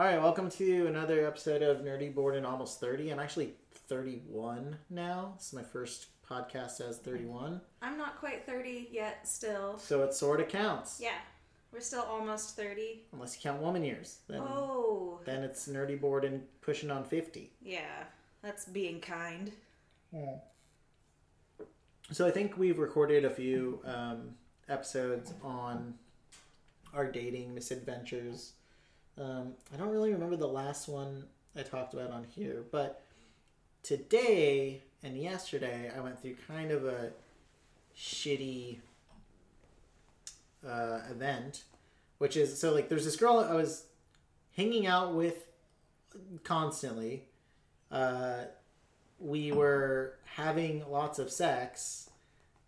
All right, welcome to another episode of Nerdy Board and Almost 30. I'm actually 31 now. This is my first podcast as 31. I'm not quite 30 yet, still. So it sort of counts. Yeah, we're still almost 30. Unless you count woman years. Then, Oh, then it's Nerdy Board and pushing on 50. yeah, that's being kind. So I think we've recorded a few um, episodes on our dating misadventures. Um, I don't really remember the last one I talked about on here, but today and yesterday I went through kind of a shitty uh, event, which is so like there's this girl I was hanging out with constantly. Uh, we were having lots of sex.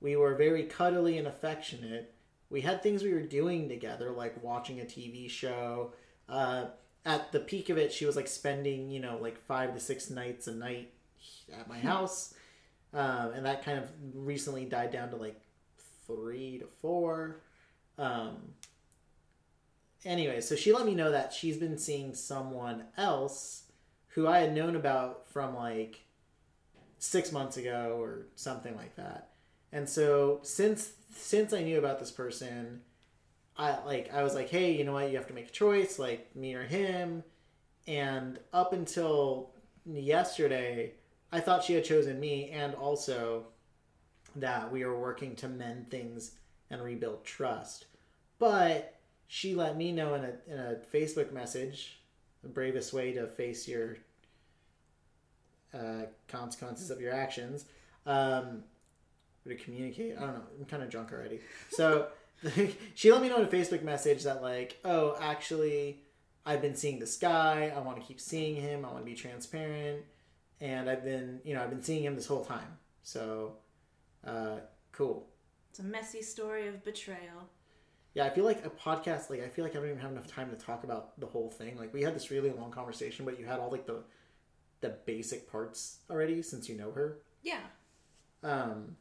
We were very cuddly and affectionate. We had things we were doing together, like watching a TV show. Uh, at the peak of it, she was like spending, you know, like five to six nights a night at my house. Um, and that kind of recently died down to like three to four. Um, anyway, so she let me know that she's been seeing someone else who I had known about from like six months ago or something like that. And so since since I knew about this person, I like I was like, hey, you know what? You have to make a choice, like me or him. And up until yesterday, I thought she had chosen me, and also that we were working to mend things and rebuild trust. But she let me know in a in a Facebook message, the bravest way to face your uh, consequences of your actions. Um, to communicate. I don't know. I'm kind of drunk already. So she let me know in a Facebook message that like, oh, actually, I've been seeing this guy. I want to keep seeing him. I want to be transparent, and I've been, you know, I've been seeing him this whole time. So, uh, cool. It's a messy story of betrayal. Yeah, I feel like a podcast. Like, I feel like I don't even have enough time to talk about the whole thing. Like, we had this really long conversation, but you had all like the the basic parts already since you know her. Yeah, Um,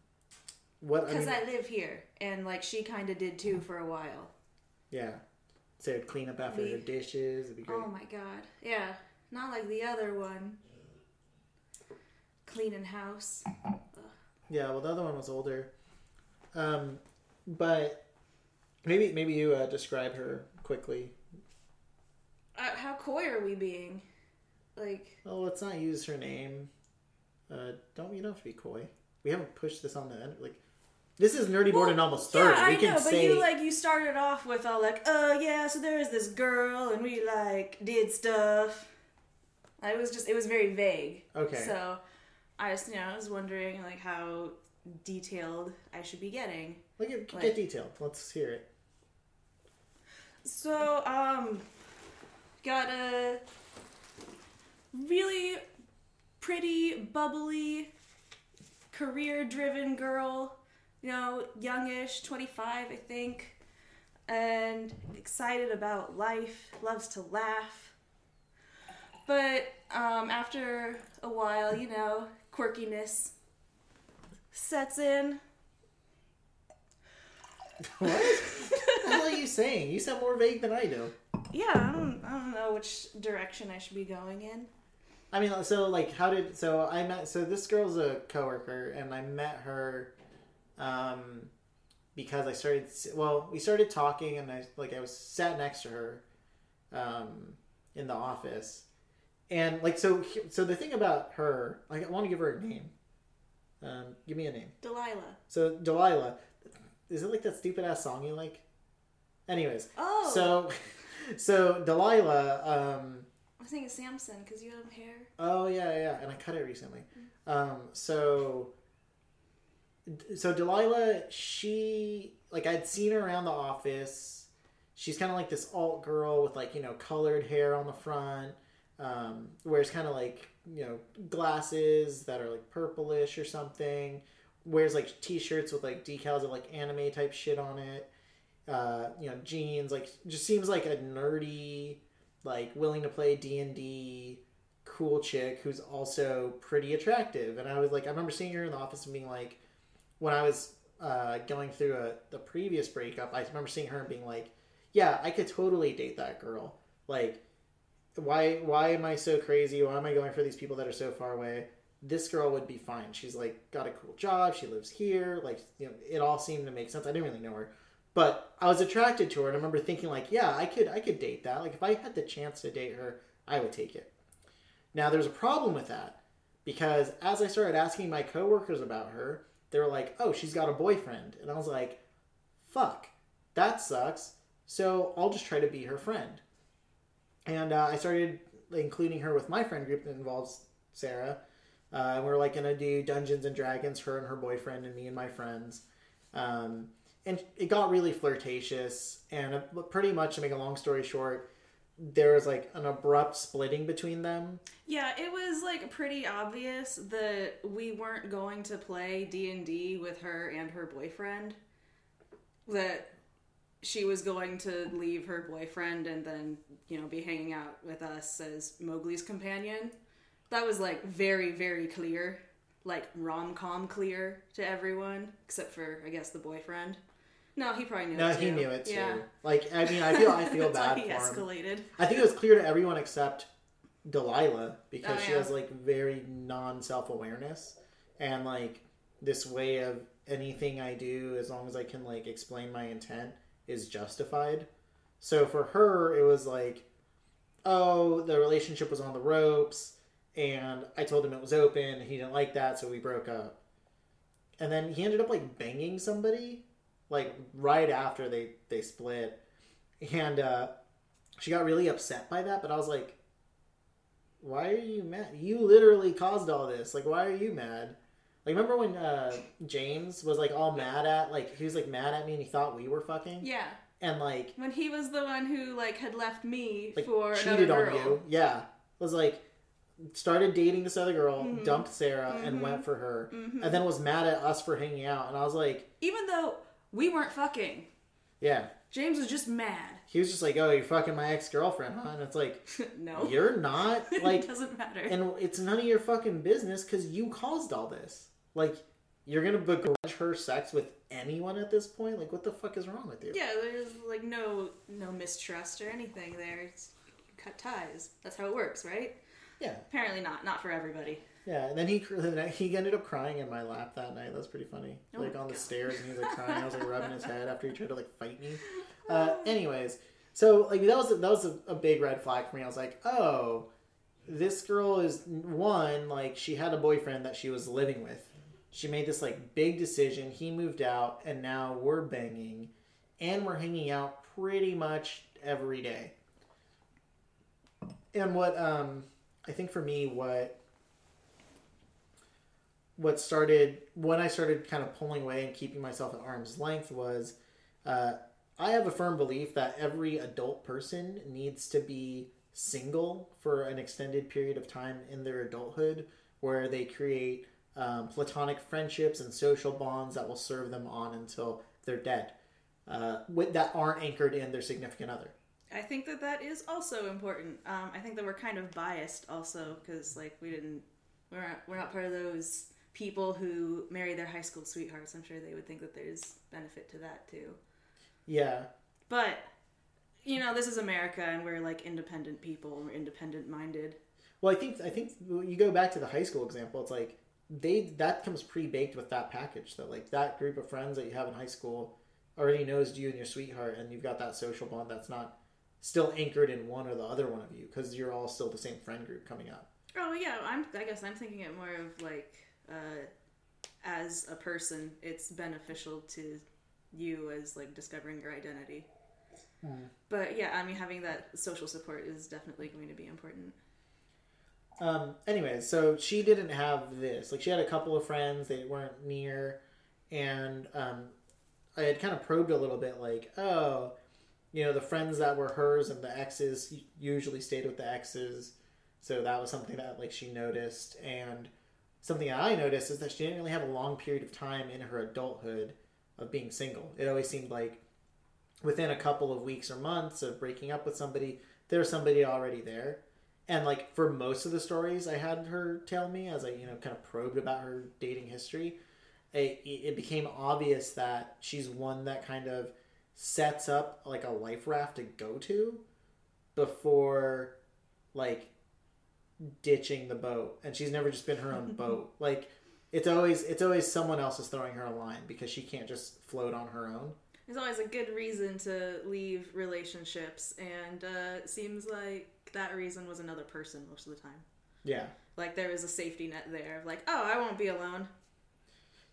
what I because mean, I, live here, and like she kind of did too for a while. yeah. So clean up after We- her dishes. It'd be great. Oh my god. Yeah, not like the other one. Cleaning house. Yeah, well, the other one was older. Um, but maybe maybe you uh, describe her quickly. Uh, how coy are we being? Like, Oh, let's not use her name. Uh, don't you don't have to be coy. We haven't pushed this on the end. Like, this is nerdy board Well, and almost thirty. Yeah, we I can know, but you like you started off with all like, oh yeah, so there was this girl and we like did stuff. I was just it was very vague. okay. So I just you know I was wondering like how detailed I should be getting. Like, get, get like- detailed. Let's hear it. So um, got a really pretty, bubbly, career-driven girl. You know, youngish, twenty-five, I think, and excited about life. Loves to laugh. But um, after a while, you know, quirkiness sets in. What? what the hell are you saying? You sound more vague than I do. Yeah, I don't, I don't know which direction I should be going in. I mean, so like, how did so I met? So this girl's a coworker, and I met her, um, because I started. Well, we started talking, and I like I was sat next to her, um, in the office, and like so. So the thing about her, like, I want to give her a name. Um, give me a name. Delilah. So Delilah, is it like that stupid ass song you like? Anyways, Oh, so so Delilah, um, I was thinking Samson because you have hair. Oh yeah, yeah, and I cut it recently. Um, so, so Delilah, she like I'd seen her around the office. She's kind of like this alt girl with like you know colored hair on the front. Um, wears kind of like you know glasses that are like purplish or something. Wears like t-shirts with like decals of like anime type shit on it. Uh, you know jeans. Like just seems like a nerdy, like willing to play D and D cool chick who's also pretty attractive. And I was like, I remember seeing her in the office and being like, when I was uh, going through a, the previous breakup, I remember seeing her and being like, yeah, I could totally date that girl. Like, why why am I so crazy? Why am I going for these people that are so far away? This girl would be fine. She's like got a cool job. She lives here. Like you know, it all seemed to make sense. I didn't really know her, but I was attracted to her, and I remember thinking like, yeah, I could I could date that. Like if I had the chance to date her, I would take it. Now there's a problem with that because as I started asking my coworkers about her, they were like, "Oh, she's got a boyfriend," and I was like, "Fuck, that sucks." So I'll just try to be her friend, and uh, I started including her with my friend group that involves Sarah. Uh, and we're like gonna do Dungeons and Dragons, her and her boyfriend, and me and my friends. Um, and it got really flirtatious, and uh, pretty much to make a long story short, there was like an abrupt splitting between them. Yeah, it was like pretty obvious that we weren't going to play D&D with her and her boyfriend. That she was going to leave her boyfriend and then, you know, be hanging out with us as Mowgli's companion. That was like very very clear, like rom-com clear to everyone except for I guess the boyfriend. No, he probably knew No, it too. No, he knew it too. Yeah. Like, I mean, I feel I feel bad he for him. I think it was clear to everyone except Delilah because Oh, she yeah. has like very non self awareness and like this way of anything I do as long as I can like explain my intent is justified. So for her, it was like, oh, the relationship was on the ropes, and I told him it was open, and he didn't like that, so we broke up. And then he ended up like banging somebody, like right after they they split, and uh, she got really upset by that. But I was like, why are you mad? You literally caused all this. Like, why are you mad? Like, remember when uh, James was like all mad at like he was like mad at me and he thought we were fucking, Yeah. and like When he was the one who like had left me like for cheated another on you. Yeah, was like started dating this other girl, Mhm. dumped Sarah, and Mhm. went for her, Mhm. and then was mad at us for hanging out. And I was like, Even though we weren't fucking, yeah. James was just mad. He was just like, "Oh, you're fucking my ex girlfriend, huh?" And it's like, no, you're not. Like, it doesn't matter. and it's none of your fucking business because you caused all this. Like, you're gonna begrudge her sex with anyone at this point? Like, what the fuck is wrong with you? yeah, there's like no no mistrust or anything there. It's cut ties. That's how it works, right? Yeah, Apparently not. Not for everybody. Yeah. And then he he ended up crying in my lap that night. That was pretty funny. Oh like on the God. stairs, and he was like crying. I was like rubbing his head after he tried to like fight me. Uh, anyways, so like that was a, that was a, a big red flag for me. I was like, oh, this girl is one like she had a boyfriend that she was living with. She made this like big decision. He moved out, and now we're banging, and we're hanging out pretty much every day. And what um, I think for me, what what started when I started kind of pulling away and keeping myself at arm's length was uh, I have a firm belief that every adult person needs to be single for an extended period of time in their adulthood where they create um, platonic friendships and social bonds that will serve them on until they're dead uh, with, that aren't anchored in their significant other. I think that that is also important. Um, I think that we're kind of biased also because like we didn't we're not, we're not part of those people who marry their high school sweethearts. I'm sure they would think that there's benefit to that too. Yeah, But you know, this is America and we're like independent people. We're independent minded. Well, I think I think you go back to the high school example. It's like they that comes pre baked with that package. That like that group of friends that you have in high school already knows you and your sweetheart, and you've got that social bond that's not still anchored in one or the other one of you because you're all still the same friend group coming up. Oh yeah, I'm. I guess I'm thinking it more of like, uh, as a person, it's beneficial to you as like discovering your identity. Hmm. But yeah, I mean, having that social support is definitely going to be important. Um, anyways, so she didn't have this. Like she had a couple of friends, they weren't near, and um, I had kind of probed a little bit, like, oh, you know, the friends that were hers and the exes usually stayed with the exes, so that was something that like she noticed, and something that I noticed is that she didn't really have a long period of time in her adulthood of being single. It always seemed like within a couple of weeks or months of breaking up with somebody, there's somebody already there and like for most of the stories I had her tell me as I you know kind of probed about her dating history, it, it became obvious that she's one that kind of sets up like a life raft to go to before like ditching the boat and she's never just been her own boat like it's always it's always someone else is throwing her a line because she can't just float on her own There's always a good reason to leave relationships, and uh, it seems like that reason was another person most of the time. yeah Like there was a safety net there, of like, oh, I won't be alone.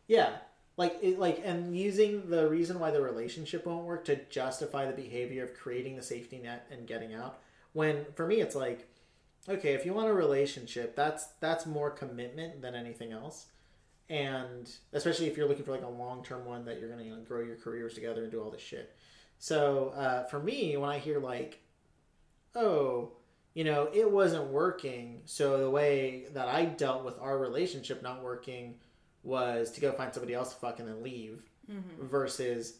yeah like it like and using the reason why the relationship won't work to justify the behavior of creating the safety net and getting out when for me it's like okay if you want a relationship that's that's more commitment than anything else. And especially if you're looking for like a long-term one that you're gonna you know, grow your careers together and do all this shit. So uh, for me when i hear like oh you know it wasn't working so the way that i dealt with our relationship not working was to go find somebody else to fuck and then leave versus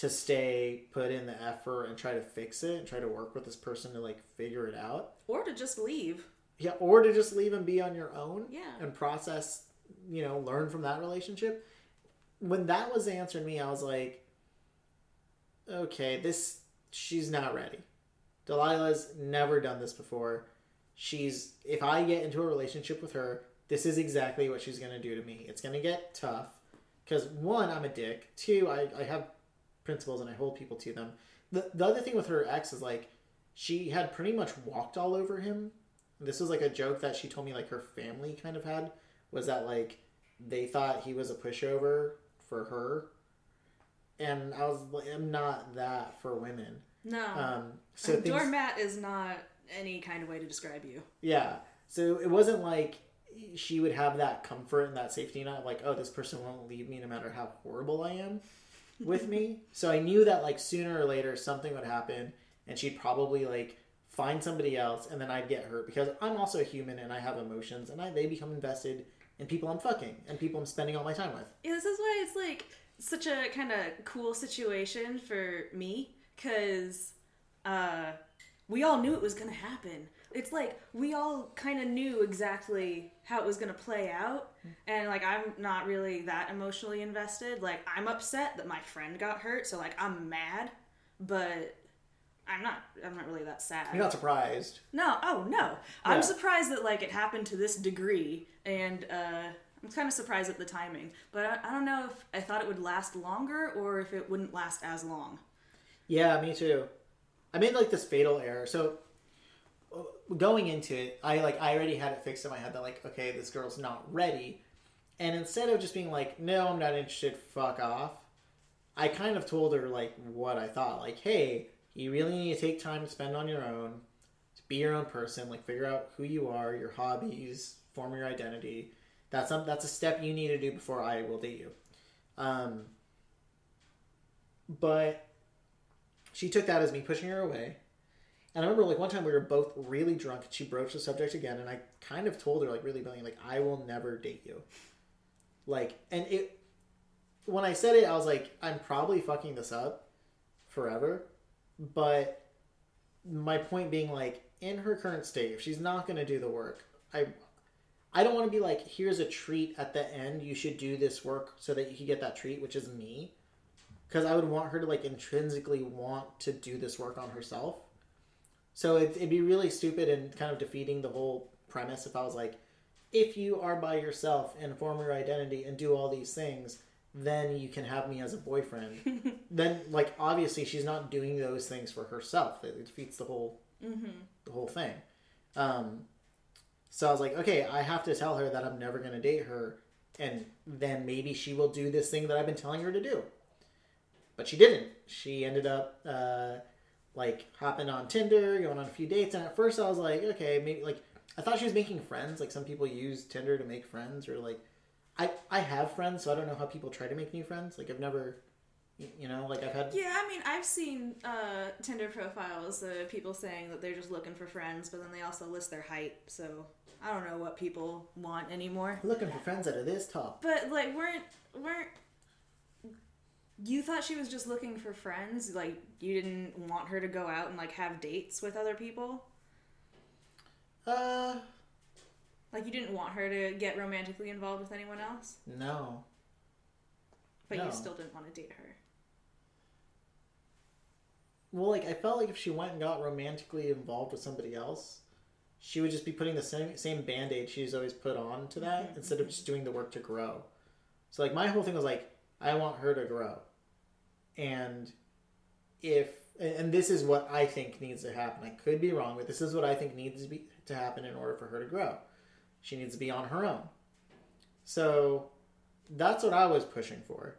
to stay put in the effort and try to fix it and try to work with this person to like figure it out. Or to just leave. yeah or to just leave and be on your own Yeah. and process you know learn from that relationship. When that was answered me i was like okay this she's not ready. Delilah's never done this before. She's if i get into a relationship with her this is exactly what she's going to do to me. It's going to get tough because one i'm a dick. Two I, I have principles and i hold people to them. The, the other thing with her ex is like she had pretty much walked all over him. This was like a joke that she told me like her family kind of had was that like they thought he was a pushover for her. And i was like i'm not that for women. No. um so things, doormat is not any kind of way to describe you. yeah. So it wasn't like she would have that comfort and that safety net like oh this person won't leave me no matter how horrible i am with me so i knew that like sooner or later something would happen and she'd probably like find somebody else and then i'd get hurt because i'm also a human and i have emotions and I, they become invested in people i'm fucking and people i'm spending all my time with Yeah, this is why it's like such a kind of cool situation for me because uh, we all knew it was gonna happen. It's like we all kind of knew exactly how it was gonna play out, and like I'm not really that emotionally invested. Like I'm upset that my friend got hurt, so like I'm mad, but I'm not. I'm not really that sad. you're not surprised No, oh no. Yeah. I'm surprised that like it happened to this degree, and uh, I'm kind of surprised at the timing. But I, I don't know if I thought it would last longer or if it wouldn't last as long. Yeah, me too. I made like this fatal error. So going into it, I like I already had it fixed in my head that like, okay, this girl's not ready. And instead of just being like, no, I'm not interested, fuck off, I kind of told her like what I thought. Like, hey, you really need to take time to spend on your own, to be your own person, like figure out who you are, your hobbies, form your identity. That's some that's a step you need to do before I will date you. Um, but she took that as me pushing her away. And I remember like one time we were both really drunk and she broached the subject again and I kind of told her like really bluntly like I will never date you. Like and it when I said it I was like I'm probably fucking this up forever. But my point being like in her current state if she's not going to do the work I I don't want to be like here's a treat at the end you should do this work so that you can get that treat which is me because I would want her to like intrinsically want to do this work on herself. So it, it'd be really stupid and kind of defeating the whole premise if I was like, if you are by yourself and form your identity and do all these things, then you can have me as a boyfriend. then, like, obviously, she's not doing those things for herself. It defeats the whole the whole thing. Um, so I was like, okay, I have to tell her that I'm never going to date her, and then maybe she will do this thing that I've been telling her to do. But she didn't. She ended up uh, like hopping on Tinder, going on a few dates, and at first I was like, okay, maybe like I thought she was making friends. Like some people use Tinder to make friends, or like I I have friends, so I don't know how people try to make new friends. Like I've never, you know, like I've had Yeah, I mean, I've seen uh, Tinder profiles of people saying that they're just looking for friends, but then they also list their height. So I don't know what people want anymore. looking for friends that are this tall. But like, weren't weren't you thought she was just looking for friends? Like, you didn't want her to go out and like have dates with other people? Uh, Like, you didn't want her to get romantically involved with anyone else, no. but No. you still didn't want to date her. Well, like I felt like if she went and got romantically involved with somebody else, she would just be putting the same same band aid she's always put on to that instead of just doing the work to grow. So like my whole thing was like I want her to grow, and if and this is what I think needs to happen. I could be wrong, but this is what I think needs to be to happen in order for her to grow. She needs to be on her own. So that's what I was pushing for.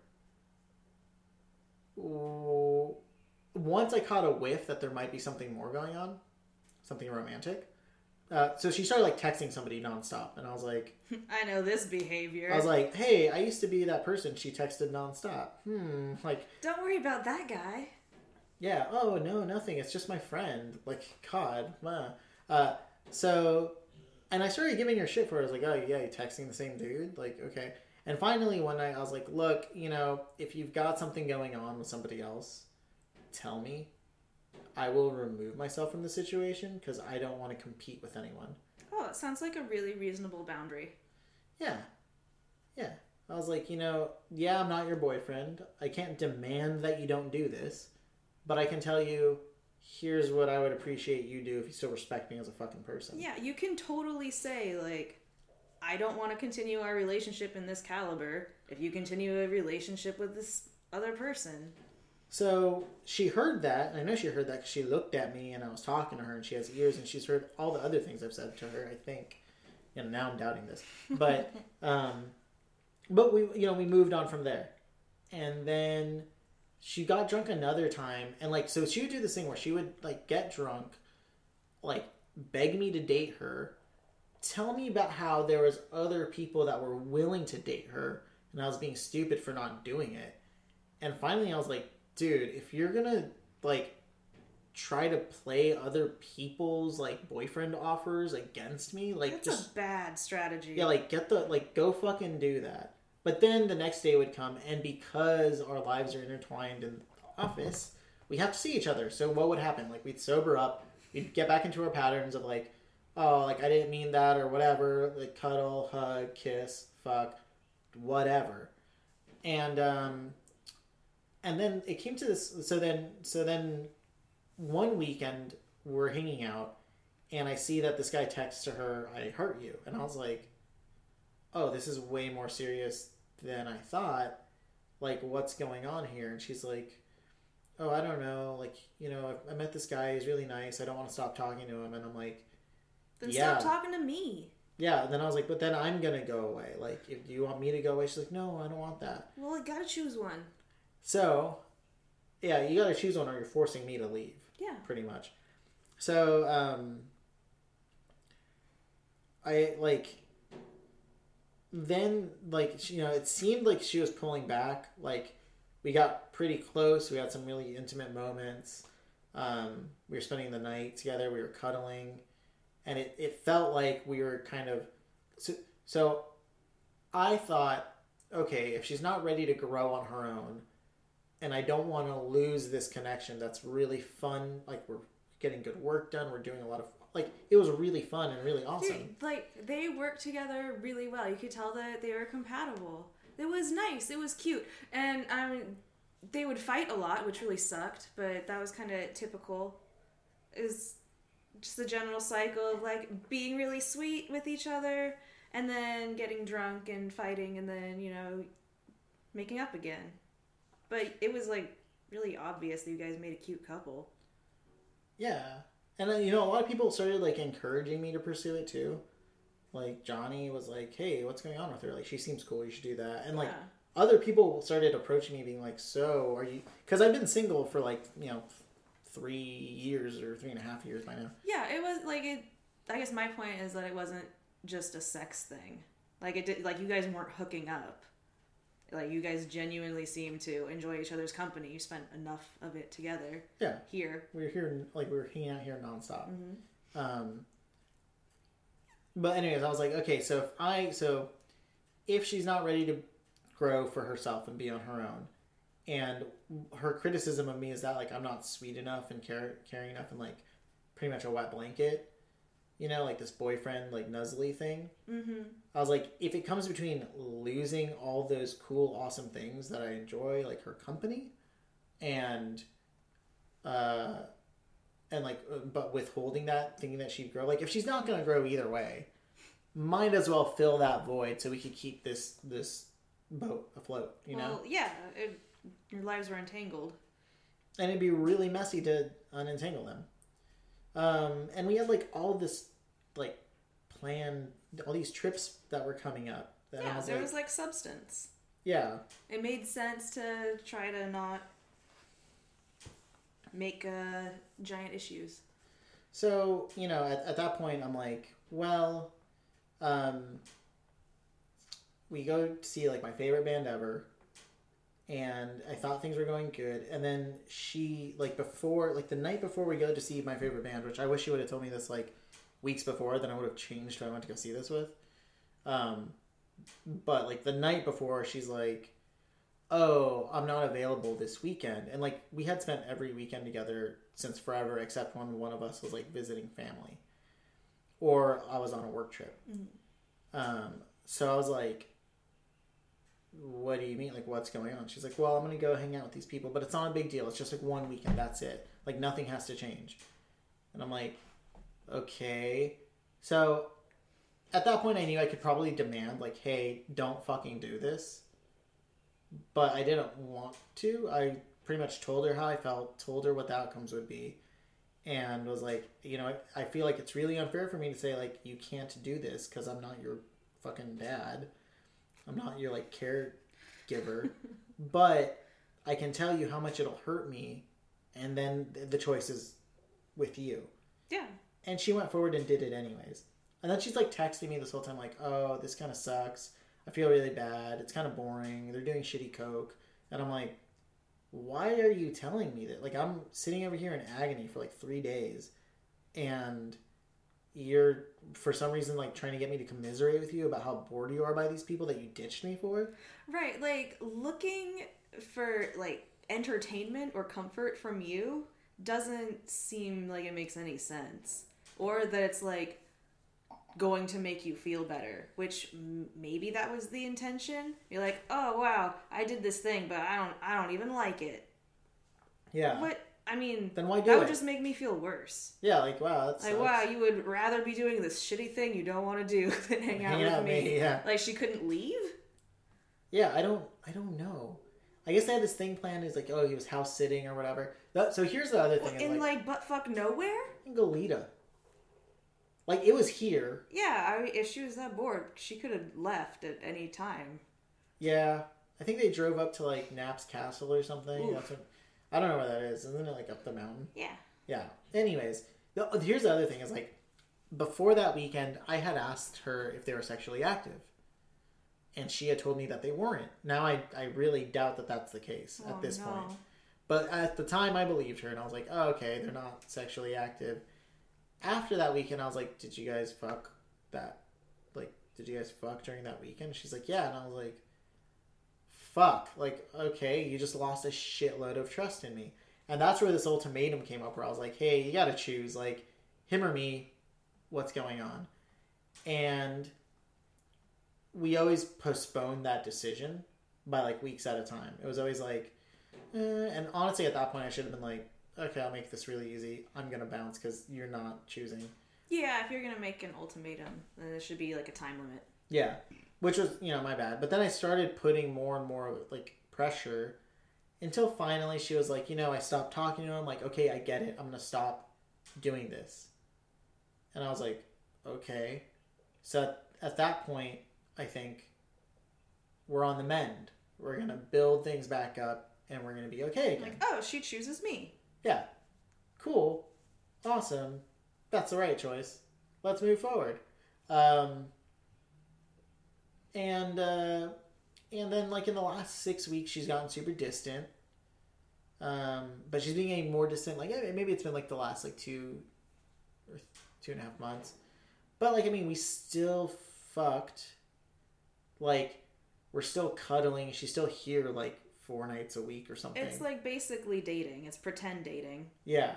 Once I caught a whiff that there might be something more going on, something romantic. Uh, so she started like texting somebody nonstop, and I was like, I know this behavior. I was like, hey, I used to be that person. She texted nonstop. Hmm, like, Don't worry about that guy. yeah, oh no, nothing. It's just my friend. Like, God, wow. Uh, so, and I started giving her shit for it. I was like, oh yeah, you texting the same dude? Like, okay. And finally, one night, I was like, look, you know, if you've got something going on with somebody else, tell me. I will remove myself from the situation because I don't want to compete with anyone. Oh, it sounds like a really reasonable boundary. Yeah. Yeah. I was like, you know, yeah, I'm not your boyfriend. I can't demand that you don't do this, but I can tell you here's what I would appreciate you do if you still respect me as a fucking person. Yeah, you can totally say, like, I don't want to continue our relationship in this caliber if you continue a relationship with this other person. So she heard that, and I know she heard that because she looked at me and I was talking to her, and she has ears, and she's heard all the other things I've said to her. I think, you know, now I'm doubting this, but, um, but we, you know, we moved on from there, and then she got drunk another time, and like, so she would do this thing where she would like get drunk, like beg me to date her, tell me about how there was other people that were willing to date her, and I was being stupid for not doing it, and finally I was like dude, if you're gonna like try to play other people's like boyfriend offers against me, like That's just a bad strategy. yeah, like get the like go fucking do that. But then the next day would come, and because our lives are intertwined in the office, we have to see each other. So what would happen? Like we'd sober up, we'd get back into our patterns of like, oh, like I didn't mean that or whatever. Like cuddle, hug, kiss, fuck, whatever. And um, and then it came to this. So then, so then, one weekend we're hanging out, and I see that this guy texts to her, "I hurt you," and I was like, "Oh, this is way more serious than I thought. Like, what's going on here?" And she's like, "Oh, I don't know. Like, you know, I, I met this guy. He's really nice. I don't want to stop talking to him." And I'm like, then yeah. stop talking to me. "Yeah." And then I was like, "But then I'm gonna go away. Like, if you want me to go away?" She's like, "No, I don't want that." Well, I gotta choose one. So, yeah, you gotta choose one, or you're forcing me to leave. Yeah. pretty much. So, um, I like then like you know it seemed like she was pulling back. Like we got pretty close. We had some really intimate moments. Um, we were spending the night together. We were cuddling, and it, it felt like we were kind of so. So I thought, okay, if she's not ready to grow on her own, and I don't want to lose this connection that's really fun. Like we're getting good work done. We're doing a lot of like it was really fun and really awesome. Dude, like they worked together really well. You could tell that they were compatible. It was nice. It was cute, and I mean, they would fight a lot, which really sucked. But that was kind of typical. Is just the general cycle of like being really sweet with each other, and then getting drunk and fighting, and then you know, making up again. But it was like really obvious that you guys made a cute couple. Yeah, and then, you know a lot of people started like encouraging me to pursue it too. Like Johnny was like, "Hey, what's going on with her? Like she seems cool. You should do that." And like Yeah. other people started approaching me, being like, "So are you?" Because I've been single for like you know three years or three and a half years by now. Yeah, it was like it. I guess my point is that it wasn't just a sex thing. Like it did. Like you guys weren't hooking up. Like you guys genuinely seem to enjoy each other's company. You spent enough of it together Yeah, here. we were here like we were hanging out here nonstop. Mm-hmm. Um, but anyways, I was like, okay, so if I so if she's not ready to grow for herself and be on her own, and her criticism of me is that like I'm not sweet enough and care caring enough and like pretty much a wet blanket, you know, like this boyfriend like nuzzly thing. Mm-hmm. I was like, if it comes between losing all those cool, awesome things that I enjoy, like her company, and uh, and like uh, but withholding that thinking that she'd grow like if she's not gonna grow either way might as well fill that void so we could keep this this boat afloat you know yeah, it, your lives were entangled. and it'd be really messy to unentangle them um and we had like all this like plan all these trips that were coming up that Yeah, was there like, was like substance. yeah It made sense to try to not make uh, giant issues. So, you know, at, at that point, I'm like, well, um, we go to see like my favorite band ever. And I thought things were going good. And then she, like, before, like, the night before we go to see my favorite band, which I wish she would have told me this, like, weeks before, then I would have changed who I went to go see this with. Um, but, like, the night before, she's like, oh, I'm not available this weekend. And like we had spent every weekend together since forever, except when one of us was like visiting family, or I was on a work trip. Um, so I was like, what do you mean? Like, what's going on? She's like, well, I'm gonna go hang out with these people, but it's not a big deal. It's just like one weekend. That's it. Like nothing has to change. And I'm like, okay. So at that point, I knew I could probably demand like, hey, don't fucking do this but I didn't want to. I pretty much told her how I felt, told her what the outcomes would be, and was like, you know, I, I feel like it's really unfair for me to say like you can't do this because I'm not your fucking dad. I'm not your like caregiver, but I can tell you how much it'll hurt me, and then the choice is with you. Yeah. And she went forward and did it anyways. And then she's like texting me this whole time, like, oh, this kind of sucks. I feel really bad. It's kind of boring. They're doing shitty coke. And I'm like, why are you telling me that? Like, I'm sitting over here in agony for like three days. And you're, for some reason, like trying to get me to commiserate with you about how bored you are by these people that you ditched me for. Right, like looking for like entertainment or comfort from you doesn't seem like it makes any sense. Or that it's like going to make you feel better, which m- maybe that was the intention. You're like, "Oh, wow, I did this thing, but I don't I don't even like it." Yeah. What I mean, Then why do that would just make me feel worse. Yeah, like, wow, that's Like, wow, you would rather be doing this shitty thing you don't want to do than hang out Hang with out me. yeah. Like she couldn't leave? Yeah, I don't I don't know. I guess I had this thing planned. Is like, oh, he was house sitting or whatever. So here's the other thing. In like, like buttfuck nowhere? in Goleta. Like it was here. Yeah, I, if she was that bored, she could have left at any time. Yeah, I think they drove up to like Knapp's Castle or something. Oof. That's what, I don't know where that is. Isn't it like up the mountain? Yeah. Yeah. Anyways, the, here's the other thing: is like before that weekend, I had asked her if they were sexually active, and she had told me that they weren't. Now I I really doubt that that's the case Oh, at this no. point. But at the time, I believed her, and I was like, oh, okay, they're not sexually active. After that weekend, I was like, did you guys fuck that? Like, did you guys fuck during that weekend? She's like, yeah. And I was like, fuck. Like, okay, you just lost a shitload of trust in me. And that's where this ultimatum came up, where I was like, hey, you gotta choose, like, him or me. What's going on? And we always postponed that decision by like weeks at a time. It was always like, eh, and honestly, at that point, I should have been like, okay, I'll make this really easy. I'm gonna bounce because you're not choosing. Yeah, if you're gonna make an ultimatum, then there should be like a time limit. Yeah, which was you know my bad. But then I started putting more and more like pressure until finally she was like, you know, I stopped talking to him. Like, okay, I get it. I'm gonna stop doing this. And I was like, okay. So at, at that point, I think we're on the mend. We're gonna build things back up, and we're gonna be okay again. Like, oh, she chooses me. Yeah. Cool. Awesome. That's the right choice. Let's move forward. Um, and uh, and then like in the last six weeks, she's gotten super distant. Um, but she's being more distant. Like eh, maybe it's been like the last like two or two and a half months. But like I mean, we still fucked. Like we're still cuddling. She's still here like four nights a week or something. It's like basically dating. It's pretend dating. Yeah.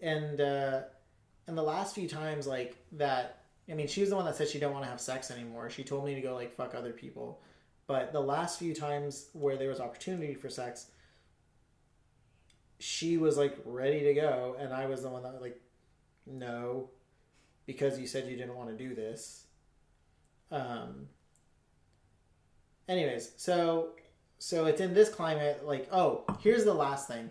And uh and the last few times like that I mean she was the one that said she don't want to have sex anymore. She told me to go like fuck other people. But the last few times where there was opportunity for sex she was like ready to go, and I was the one that was like, no, because you said you didn't want to do this. Um. Anyways, so so it's in this climate. Like, oh, here's the last thing.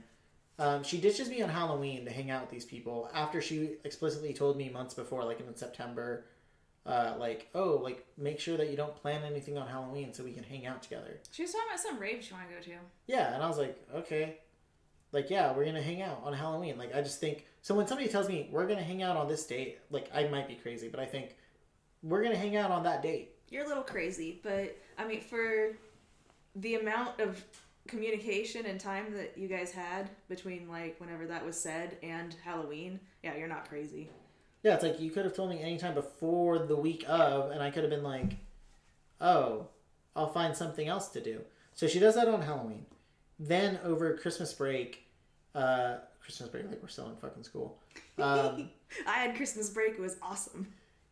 Um, she ditches me on Halloween to hang out with these people after she explicitly told me months before, like in September, uh, like, oh, like make sure that you don't plan anything on Halloween so we can hang out together. She was talking about some rave she want to go to. Yeah, and I was like, okay, like yeah, we're gonna hang out on Halloween. Like I just think so when somebody tells me we're gonna hang out on this date, like I might be crazy, but I think we're gonna hang out on that date. You're a little crazy, but I mean, for the amount of communication and time that you guys had between like whenever that was said and Halloween, yeah, you're not crazy. Yeah, it's like you could have told me anytime before the week of, and I could have been like, oh, I'll find something else to do. So she does that on Halloween. Then over Christmas break, uh, Christmas break, like we're still in fucking school. Um, I had Christmas break. It was awesome.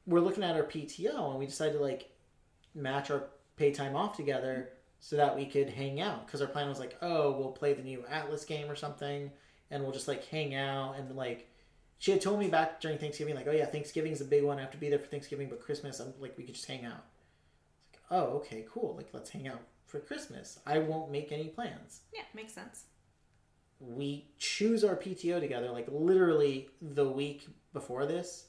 we're looking at our PTO, and we decided to like match our pay time off together so that we could hang out. Because our plan was like, oh, we'll play the new Atlas game or something, and we'll just like hang out and like. She had told me back during Thanksgiving, like, oh yeah, Thanksgiving's a big one. I have to be there for Thanksgiving, but Christmas, I'm like, we could just hang out. It's like, oh, okay, cool. Like, let's hang out for Christmas. I won't make any plans. Yeah, makes sense. We choose our PTO together, like literally the week before this.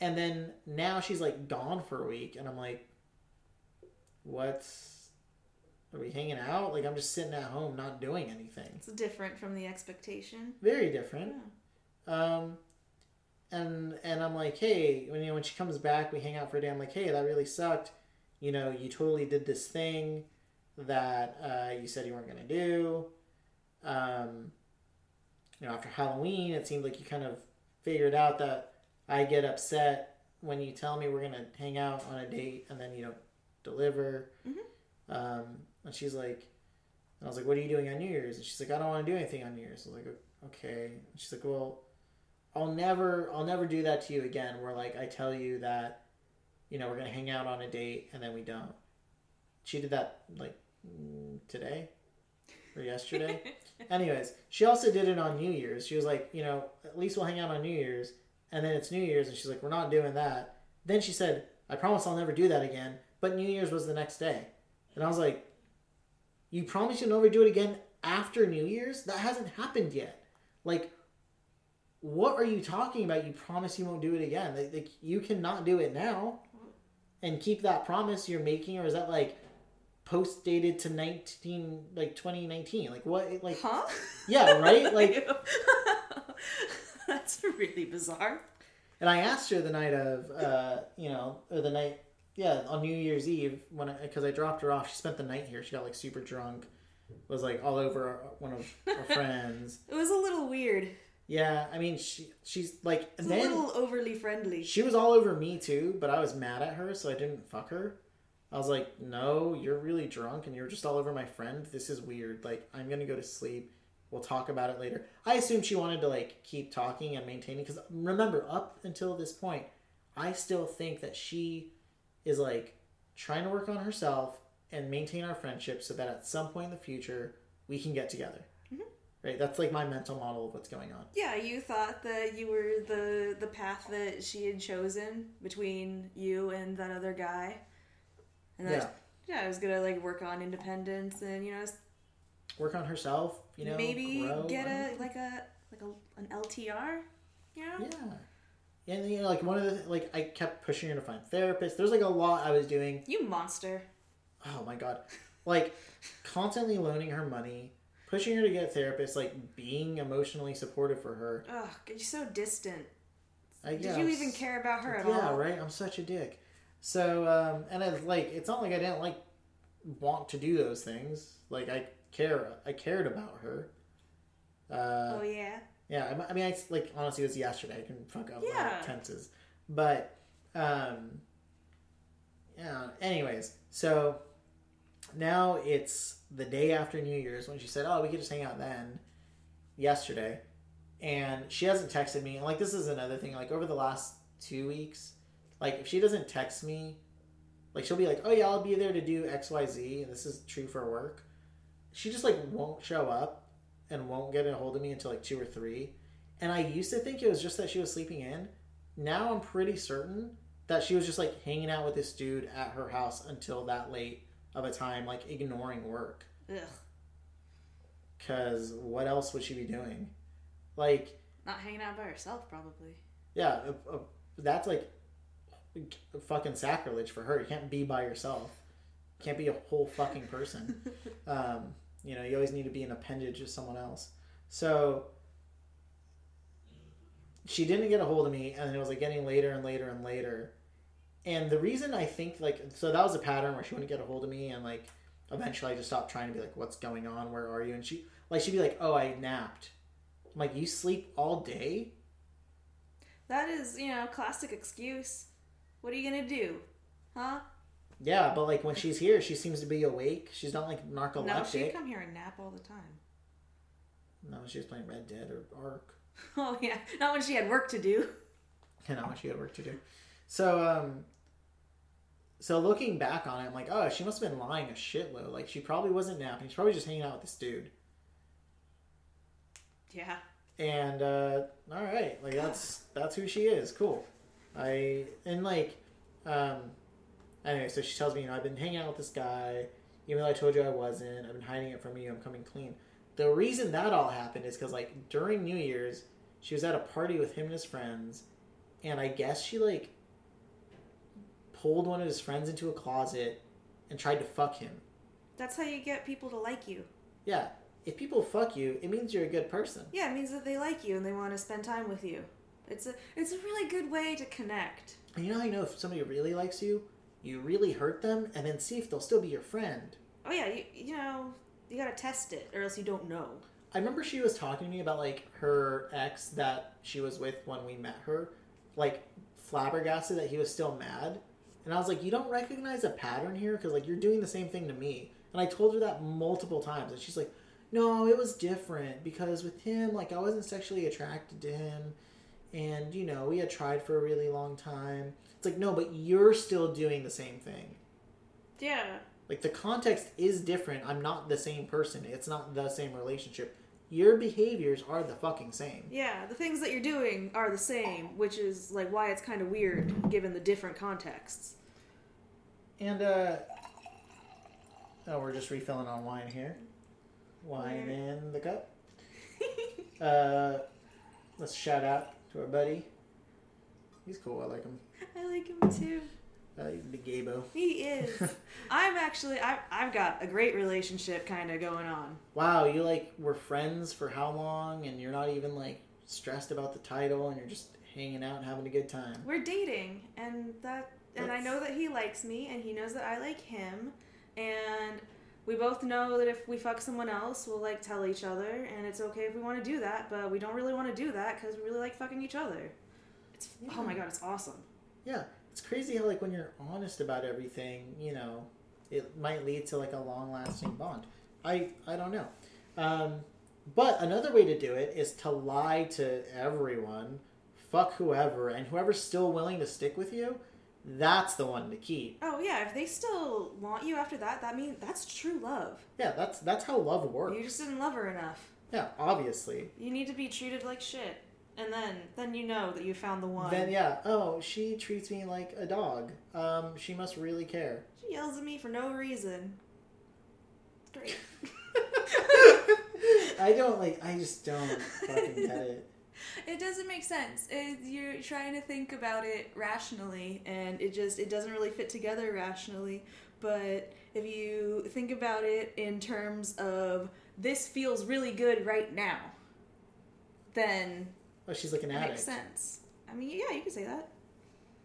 And then now she's like gone for a week, and I'm like, what's. Are we hanging out? Like, I'm just sitting at home not doing anything. It's different from the expectation. Very different. Um, and and I'm like, hey, when you know when she comes back, we hang out for a day. I'm like, hey, that really sucked. You know, you totally did this thing that uh, you said you weren't gonna do. Um, you know, after Halloween, it seemed like you kind of figured out that I get upset when you tell me we're gonna hang out on a date and then you don't deliver. Mhm. Um, and she's like, and I was like, what are you doing on New Year's? And she's like, I don't want to do anything on New Year's. I was like, okay. And she's like, well, I'll never, I'll never do that to you again. Where like I tell you that, you know, we're gonna hang out on a date and then we don't. She did that like today or yesterday. Anyways, she also did it on New Year's. She was like, you know, at least we'll hang out on New Year's, and then it's New Year's, and she's like, we're not doing that. Then she said, I promise I'll never do that again. But New Year's was the next day, and I was like, you promise you'll never do it again after New Year's? That hasn't happened yet. Like, what are you talking about? You promise you won't do it again. Like, like you cannot do it now, and keep that promise you're making, or is that like? post dated to 19 like 2019 like what like Huh? yeah right like That's really bizarre. and i asked her the night of uh you know or the night yeah on new year's eve when I because I, dropped her off she spent the night here. She got like super drunk was like all over our, one of our friends. It was a little weird. yeah i mean she she's like a little overly friendly. she was all over me too but i was mad at her so i didn't fuck her. I was like no you're really drunk and you're just all over my friend. This is weird. Like i'm gonna go to sleep. We'll talk about it later. I assumed she wanted to like keep talking and maintaining because remember up until this point i still think that she is like trying to work on herself and maintain our friendship so that at some point in the future we can get together Mhm. right that's like my mental model of what's going on Yeah, you thought that you were the the path that she had chosen between you and that other guy, and that yeah, I was gonna like work on independence and you know work on herself you know maybe grow. get a like a like a an LTR. You know? Yeah. And you know, like one of the like I kept pushing her to find therapists. There's like a lot I was doing. You monster. Oh my god. Like constantly loaning her money, pushing her to get therapists, like being emotionally supportive for her. Ugh, you're so distant. I, Did you even care about her at all? yeah, right. I'm such a dick. So, um, and it's like it's not like I didn't like want to do those things. Like I care, I cared about her. Uh, Oh yeah. Yeah, I, mean, I like honestly, it was yesterday. I can fuck up Yeah. tenses, but um, yeah. Anyways, so now it's the day after New Year's when she said, "Oh, we could just hang out then." Yesterday, and she hasn't texted me. And like, this is another thing. Like over the last two weeks, like if she doesn't text me, like she'll be like, "Oh yeah, I'll be there to do X, Y, Z," and this is true for work. She just like won't show up and won't get a hold of me until like two or three. And I used to think it was just that she was sleeping in. Now I'm pretty certain that she was just like hanging out with this dude at her house until that late of a time, like ignoring work. Ugh. Because what else would she be doing? Like, Not hanging out by herself, probably. yeah, uh, uh, that's like fucking sacrilege for her. You can't be by yourself. You can't be a whole fucking person. um, you know, you always need to be an appendage of someone else. So she didn't get a hold of me, and it was like getting later and later and later. And the reason I think like so that was a pattern where she wouldn't get a hold of me, and like eventually I just stopped trying to be like, "What's going on? Where are you?" And she like she'd be like, "Oh, I napped." I'm like, "You sleep all day?" That is, you know, classic excuse. What are you gonna do? Huh? Yeah, but like when she's here, she seems to be awake. She's not like narcoleptic. No, she'd come here and nap all the time. No, she was playing Red Dead or Ark. Oh yeah, not when she had work to do. Yeah, not when she had work to do. So, um, so looking back on it, I'm like, oh, she must have been lying a shitload. Like she probably wasn't napping. She's probably just hanging out with this dude. Yeah. And uh, all right, like that's that's who she is. Cool. I and like, um, anyway, so she tells me, you know, I've been hanging out with this guy, even though I told you I wasn't. I've been hiding it from you. I'm coming clean. The reason that all happened is because like during New Year's, she was at a party with him and his friends, and I guess she like pulled one of his friends into a closet and tried to fuck him. That's how you get people to like you. Yeah, if people fuck you, it means you're a good person. Yeah, it means that they like you and they want to spend time with you. It's a it's a really good way to connect. And you know how you know if somebody really likes you? You really hurt them and then see if they'll still be your friend. Oh yeah, you, you know, you gotta test it or else you don't know. I remember she was talking to me about like her ex that she was with when we met her, like flabbergasted that he was still mad. And I was like, you don't recognize a pattern here because like you're doing the same thing to me. And I told her that multiple times, and she's like, no, it was different because with him, like I wasn't sexually attracted to him, and you know we had tried for a really long time. It's like no, but you're still doing the same thing. Yeah. Like the context is different. I'm not the same person. It's not the same relationship. Your behaviors are the fucking same. Yeah, the things that you're doing are the same, which is like why it's kind of weird given the different contexts. And uh oh, we're just refilling on wine here. Wine in the cup. Uh let's shout out to our buddy. He's cool. I like him. I like him too. Uh, he's a big gaybo. He is. I'm actually I I've got a great relationship kind of going on. Wow, you like were friends for how long, and you're not even like stressed about the title, and you're just hanging out and having a good time. We're dating, and that and I know that he likes me, and he knows that I like him, and we both know that if we fuck someone else, we'll like tell each other, and it's okay if we want to do that, but we don't really want to do that because we really like fucking each other. It's oh my god, it's awesome. Yeah, it's crazy how like when you're honest about everything, you know, it might lead to like a long lasting bond. I I don't know. Um, but another way to do it is to lie to everyone, fuck whoever, and whoever's still willing to stick with you, that's the one to keep. Oh yeah, if they still want you after that, that means that's true love. Yeah, that's that's how love works. You just didn't love her enough. Yeah, obviously. You need to be treated like shit, and then then you know that you found the one. Then yeah, oh, she treats me like a dog. Um, she must really care. She yells at me for no reason. Great. I don't like. I just don't fucking get it. It doesn't make sense. It, you're trying to think about it rationally, and it just it doesn't really fit together rationally. But if you think about it in terms of this feels really good right now, then Oh, she's like an addict. makes sense. I mean, yeah, you can say that.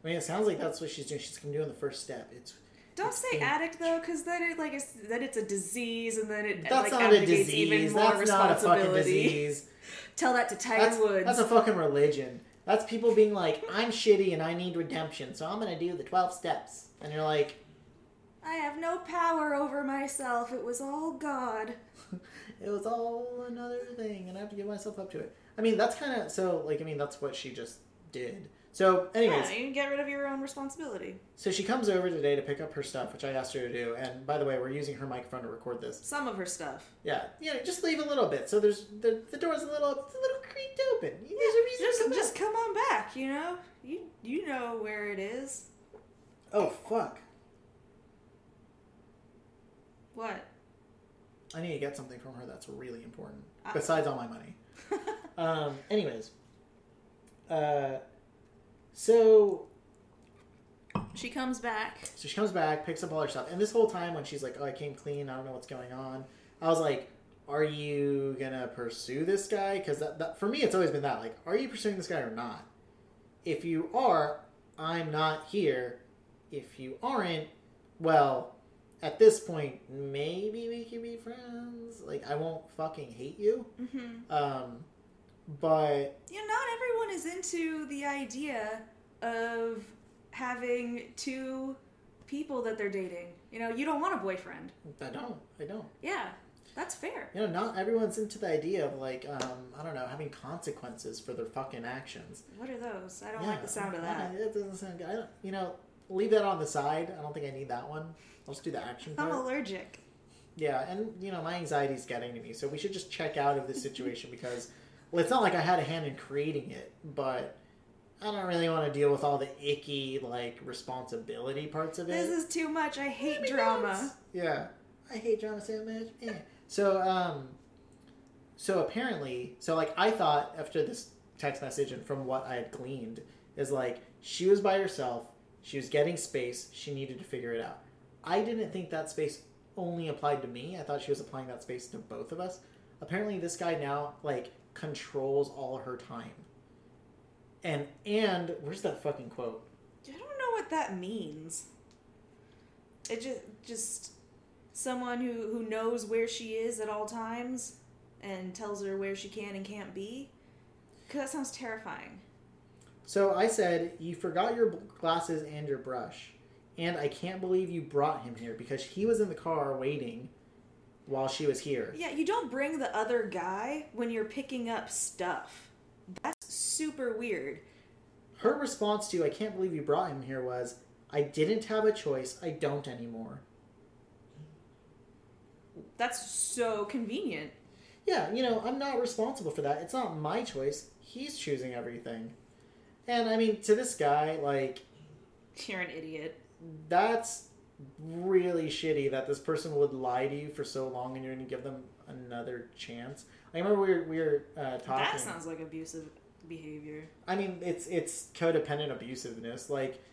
I mean, it sounds like that's what she's doing. She's doing the first step. It's Don't It's say in- addict though, because then it like it's then it's a disease, and then it that's like not a disease. even more That's not a fucking disease. Tell that to Tiger That's, Woods. that's a fucking religion. That's people being like, I'm shitty and I need redemption, so I'm gonna do the twelve steps. And you're like, I have no power over myself. It was all God. it was all another thing, and I have to give myself up to it. I mean, that's kind of so. Like, I mean, that's what she just did. So, anyways, yeah, you get rid of your own responsibility. so she comes over today to pick up her stuff, which I asked her to do. And by the way, we're using her microphone to record this. Some of her stuff. Yeah, yeah, just leave a little bit. So there's the the door's a little it's a little creaked open. There's a reason to Just, come just come on back. You know, you you know where it is. Oh fuck! What? I need to get something from her that's really important. Ah. Besides all my money. Um. Anyways. Uh. So she comes back. So she comes back, picks up all her stuff, and this whole time when she's like, "Oh, I came clean. I don't know what's going on," I was like, "Are you gonna pursue this guy?" Because that, that for me, it's always been that. Like, are you pursuing this guy or not? If you are, I'm not here. If you aren't, well, at this point, maybe we can be friends. Like, I won't fucking hate you. Mm-hmm. Um, but Yeah, not everyone is into the idea of having two people that they're dating. You know, you don't want a boyfriend. I don't. I don't. Yeah, that's fair. You know, not everyone's into the idea of like, um, I don't know, having consequences for their fucking actions. What are those? I don't Yeah, like the sound of that. it doesn't sound good. I don't, you know, leave that on the side. I don't think I need that one. I'll just do the action I'm part. allergic. Yeah, and you know, my anxiety's getting to me, so we should just check out of this situation because, well, it's not like I had a hand in creating it, but I don't really want to deal with all the icky like responsibility parts of it. This is too much. I hate Maybe drama. Yeah, I hate drama so much. Eh. So, um, so apparently, so like I thought after this text message and from what I had gleaned is like she was by herself, she was getting space, she needed to figure it out. I didn't think that space only applied to me. I thought she was applying that space to both of us. Apparently, this guy now like controls all her time. And and where's that fucking quote? I don't know what that means. It just just someone who who knows where she is at all times and tells her where she can and can't be. Cause that sounds terrifying. So I said, You forgot your glasses and your brush. And I can't believe you brought him here because he was in the car waiting while she was here. Yeah, you don't bring the other guy when you're picking up stuff. That's super weird. Her response to, I can't believe you brought him here was, I didn't have a choice. I don't anymore. That's so convenient. Yeah, you know, I'm not responsible for that. It's not my choice. He's choosing everything. And I mean, to this guy, like, You're an idiot. that's really shitty that this person would lie to you for so long and you're going to give them another chance. I remember we were, we were uh, talking. That sounds like abusive behavior. I mean, it's it's codependent abusiveness. Like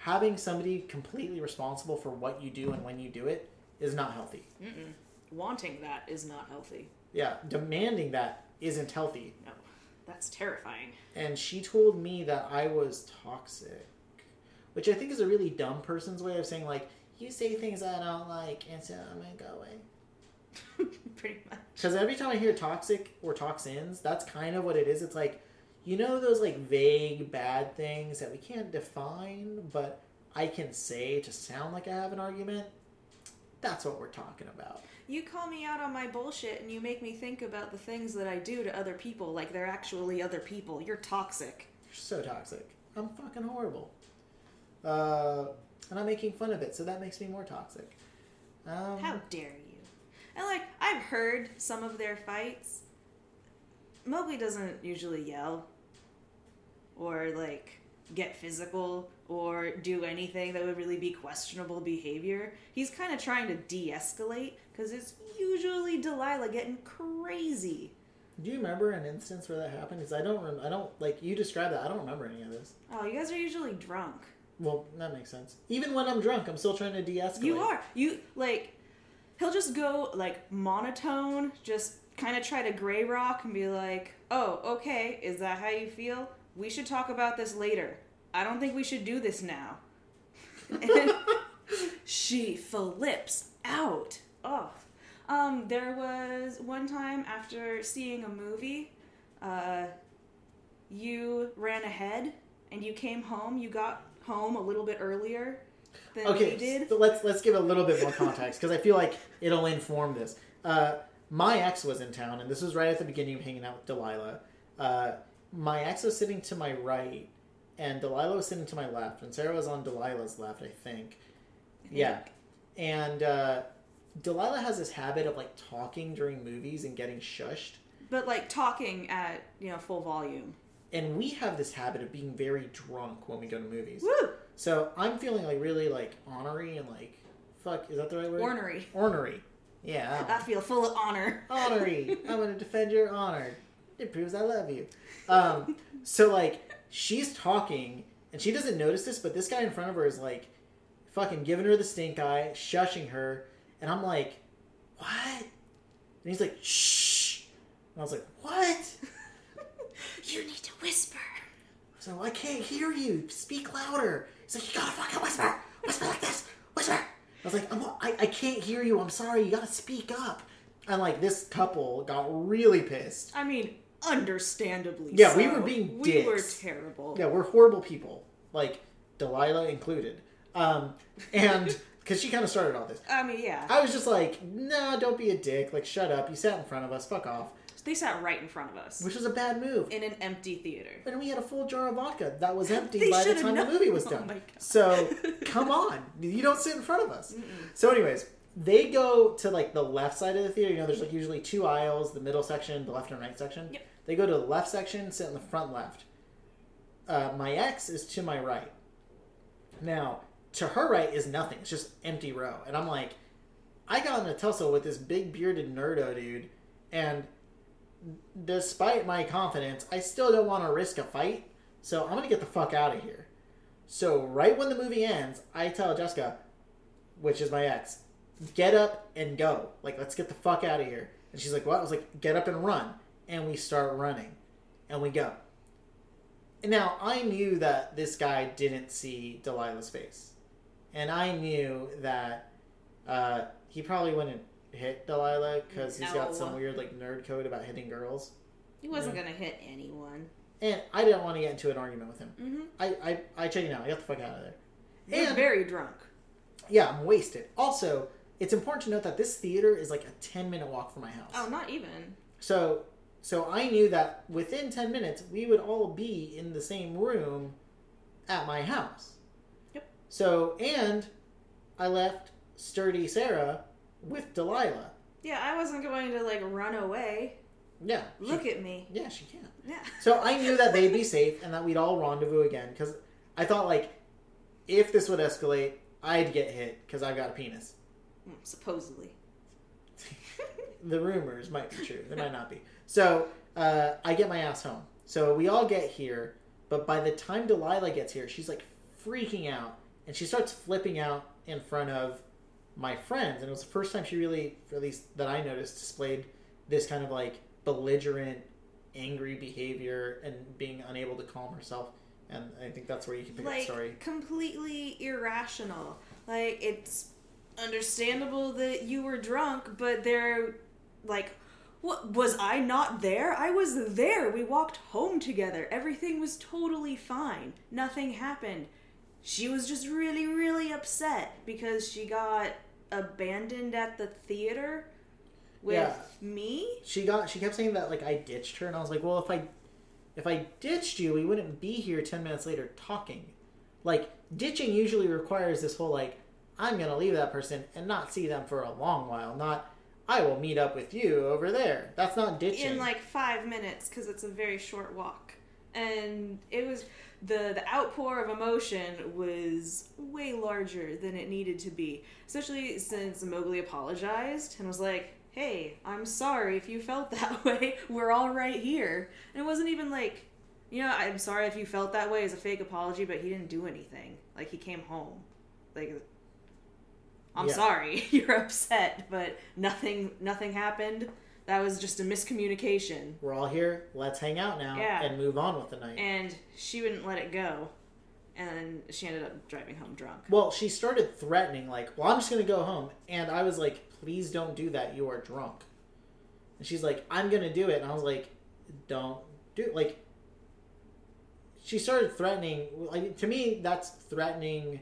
having somebody completely responsible for what you do and when you do it is not healthy. Mm-mm. Wanting that is not healthy. Yeah, demanding that isn't healthy. No, that's terrifying. And she told me that I was toxic, which I think is a really dumb person's way of saying like you say things I don't like, and so I'm gonna go away. Pretty much. Because every time I hear toxic or toxins, that's kind of what it is. It's like, you know, those like vague bad things that we can't define, but I can say to sound like I have an argument. That's what we're talking about. You call me out on my bullshit and you make me think about the things that I do to other people like they're actually other people. You're toxic. You're so toxic. I'm fucking horrible. Uh, and I'm making fun of it, so that makes me more toxic. Um, How dare you? And like, I've heard some of their fights. Mowgli doesn't usually yell or like get physical or do anything that would really be questionable behavior. He's kind of trying to de escalate because it's usually Delilah getting crazy. Do you remember an instance where that happened? Because I don't. Rem- I don't like you described that. I don't remember any of this. Oh, you guys are usually drunk. Well, that makes sense. Even when I'm drunk, I'm still trying to de-escalate. You are. You like he'll just go like monotone, just kind of try to gray rock and be like, "Oh, okay, is that how you feel? We should talk about this later. I don't think we should do this now." And she flips out. Oh. Um there was one time after seeing a movie, uh you ran ahead and you came home. You got home a little bit earlier than Okay, we did. so let's let's give a little bit more context because I feel like it'll inform this. Uh, my ex was in town, and this was right at the beginning of hanging out with Delilah. Uh, my ex was sitting to my right, and Delilah was sitting to my left, and Sarah was on Delilah's left, I think. Yeah, and uh, Delilah has this habit of like talking during movies and getting shushed, But like talking at you know full volume. And we have this habit of being very drunk when we go to movies. Woo! So I'm feeling like really like honorary and like fuck is that the right word? Ornery. Ornery. Yeah. I feel full of honor. honorary. I'm gonna defend your honor. It proves I love you. Um, so like she's talking and she doesn't notice this, but this guy in front of her is like fucking giving her the stink eye, shushing her, and I'm like, what? And he's like, shh. And I was like, what? You need to whisper. So I can't hear you. Speak louder. He's like, you gotta fucking whisper. Whisper like this. Whisper. I was like, I'm, I, I can't hear you. I'm sorry. You gotta speak up. And like this couple got really pissed. I mean, understandably. Yeah, we were being dicks. We were terrible. Yeah, we're horrible people. Like Delilah included. Um, and because she kind of started all this, I mean, yeah. I was just like, no, don't be a dick. Like, shut up. You sat in front of us. Fuck off. They sat right in front of us Which was a bad move. in an empty theater. And we had a full jar of vodka that was empty by the time the movie was Oh done. God. So come on, you don't sit in front of us. So, anyways, they go to like the left side of the theater. You know, there's like usually two aisles: the middle section, the left and right section. Yep. They go to the left section, sit in the front left. Uh, my ex is to my right. Now, to her right is nothing. It's just empty row, and I'm like, I got in a tussle with this big bearded nerdo dude, and despite my confidence, I still don't want to risk a fight. So I'm gonna get the fuck out of here. So right when the movie ends, I tell Jessica, which is my ex, get up and go. Like let's get the fuck out of here. And she's like, what? I was like, get up and run. And we start running, and we go. And now I knew that this guy didn't see Delilah's face, and I knew that uh, he probably wouldn't hit Delilah because he's got some weird like nerd code about hitting girls. He wasn't gonna hit anyone. And I didn't want to get into an argument with him. Mm-hmm. I, I, I tell you now, I got the fuck out of there. You're And- very drunk. Yeah, I'm wasted. Also, it's important to note that this theater is like a 10 minute walk from my house. Oh, not even. So, so I knew that within 10 minutes we would all be in the same room at my house. Yep. So, and I left sturdy Sarah with Delilah. Yeah, I wasn't going to like run away. Yeah. she- Look at me. Yeah, she can't. Yeah. So I knew that they'd be safe and that we'd all rendezvous again because I thought like if this would escalate, I'd get hit because I've got a penis. Mm, Supposedly. The rumors might be true. They might not be. So uh, I get my ass home. So we all get here, but by the time Delilah gets here, she's like freaking out and she starts flipping out in front of my friends. And it was the first time she really, at least that I noticed, displayed this kind of like belligerent, angry behavior and being unable to calm herself. And I think that's where you can pick up the story. completely irrational. Like it's understandable that you were drunk, but they're like what was I not there? I was there. We walked home together. Everything was totally fine. Nothing happened. She was just really really upset because she got abandoned at the theater with Yeah. me. she got she kept saying that like I ditched her and I was like, "Well, if I if I ditched you, we wouldn't be here 10 minutes later talking." Like ditching usually requires this whole like I'm going to leave that person and not see them for a long while, not I will meet up with you over there. That's not ditching. in like five minutes because it's a very short walk and it was the the outpour of emotion was way larger than it needed to be especially since mowgli apologized and was like hey i'm sorry if you felt that way. We're all right here. And it wasn't even like you know i'm sorry if you felt that way as a fake apology but he didn't do anything. Like he came home. Like i'm Yeah. sorry. You're upset but nothing nothing happened that was just a miscommunication We're all here. Let's hang out now Yeah. and move on with the night. and she wouldn't let it go and she ended up driving home drunk Well, she started threatening, like, well, I'm just going to go home. And I was like, please don't do that. You are drunk. And she's like, I'm going to do it. And I was like, don't do it. Like, she started threatening. Like, to me, that's threatening.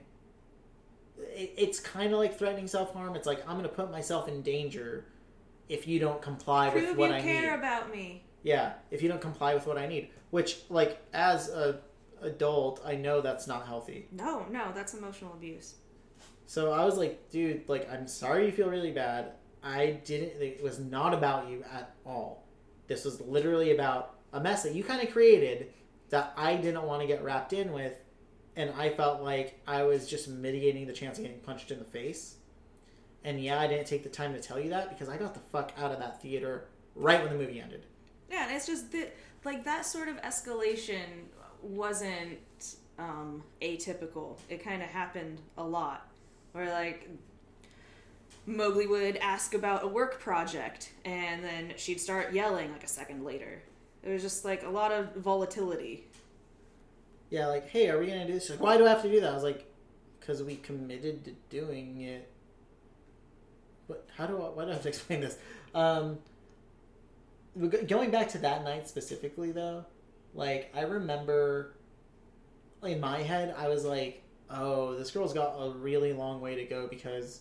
It, it's kind of like threatening self harm. It's like, I'm going to put myself in danger if you don't comply with prove what you I care need. about me yeah, if you don't comply with what I need, which like as a adult, I know that's not healthy. No, no, that's emotional abuse. So I was like, dude, like I'm sorry you feel really bad. I didn't. It was not about you at all. This was literally about a mess that you kind of created that I didn't want to get wrapped in with, and I felt like I was just mitigating the chance of getting punched in the face. And yeah, I didn't take the time to tell you that because I got the fuck out of that theater right when the movie ended. Yeah, and it's just that like that sort of escalation wasn't um, atypical. It kind of happened a lot, where like Mowgli would ask about a work project, and then she'd start yelling like a second later. It was just like a lot of volatility. Yeah, like, hey, are we gonna do this? Like, why do I have to do that? I was like, because we committed to doing it. But how do I? Why do I have to explain this? Um, going back to that night specifically, though, like I remember, in my head, I was like, oh, this girl's got a really long way to go because,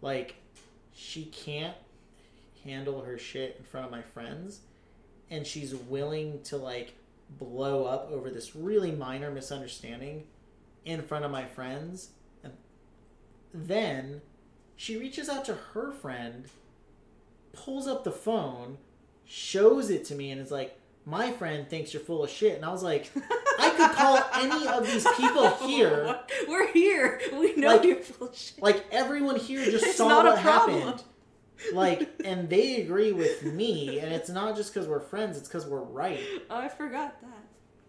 like, she can't handle her shit in front of my friends, and she's willing to like blow up over this really minor misunderstanding in front of my friends and then she reaches out to her friend pulls up the phone shows it to me and is like my friend thinks you're full of shit and i was like i could call any of these people here We're here. We know Like- you're full of shit. like everyone here just It's saw what happened like and they agree with me and it's not just because we're friends it's because we're right Oh, I forgot that.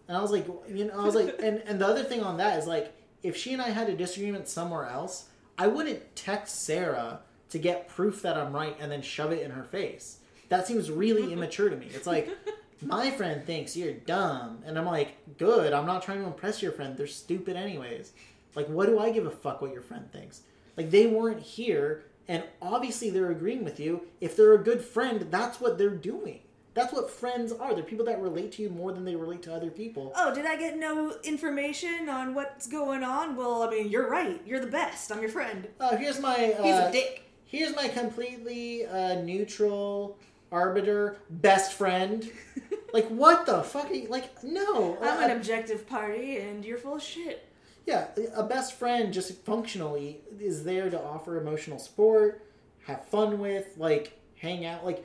And I was like, you know, I was like, and, and the other thing on that is like, if she and I had a disagreement somewhere else, I wouldn't text Sarah to get proof that I'm right and then shove it in her face. That seems really immature to me. It's like, my friend thinks you're dumb. And I'm like, good, I'm not trying to impress your friend. They're stupid anyways. Like, what do I give a fuck what your friend thinks? Like, they weren't here, and obviously they're agreeing with you. If they're a good friend, that's what they're doing. That's what friends are. They're people that relate to you more than they relate to other people. Oh, did I get no information on what's going on? Well, I mean, you're right. You're the best. I'm your friend. Oh, here's my. Uh, He's a dick. Here's my completely uh, neutral arbiter best friend. like what the fuck? Are you, like no. I'm Uh, an objective party, and you're full of shit. yeah, a best friend just functionally is there to offer emotional support, have fun with, like hang out, like.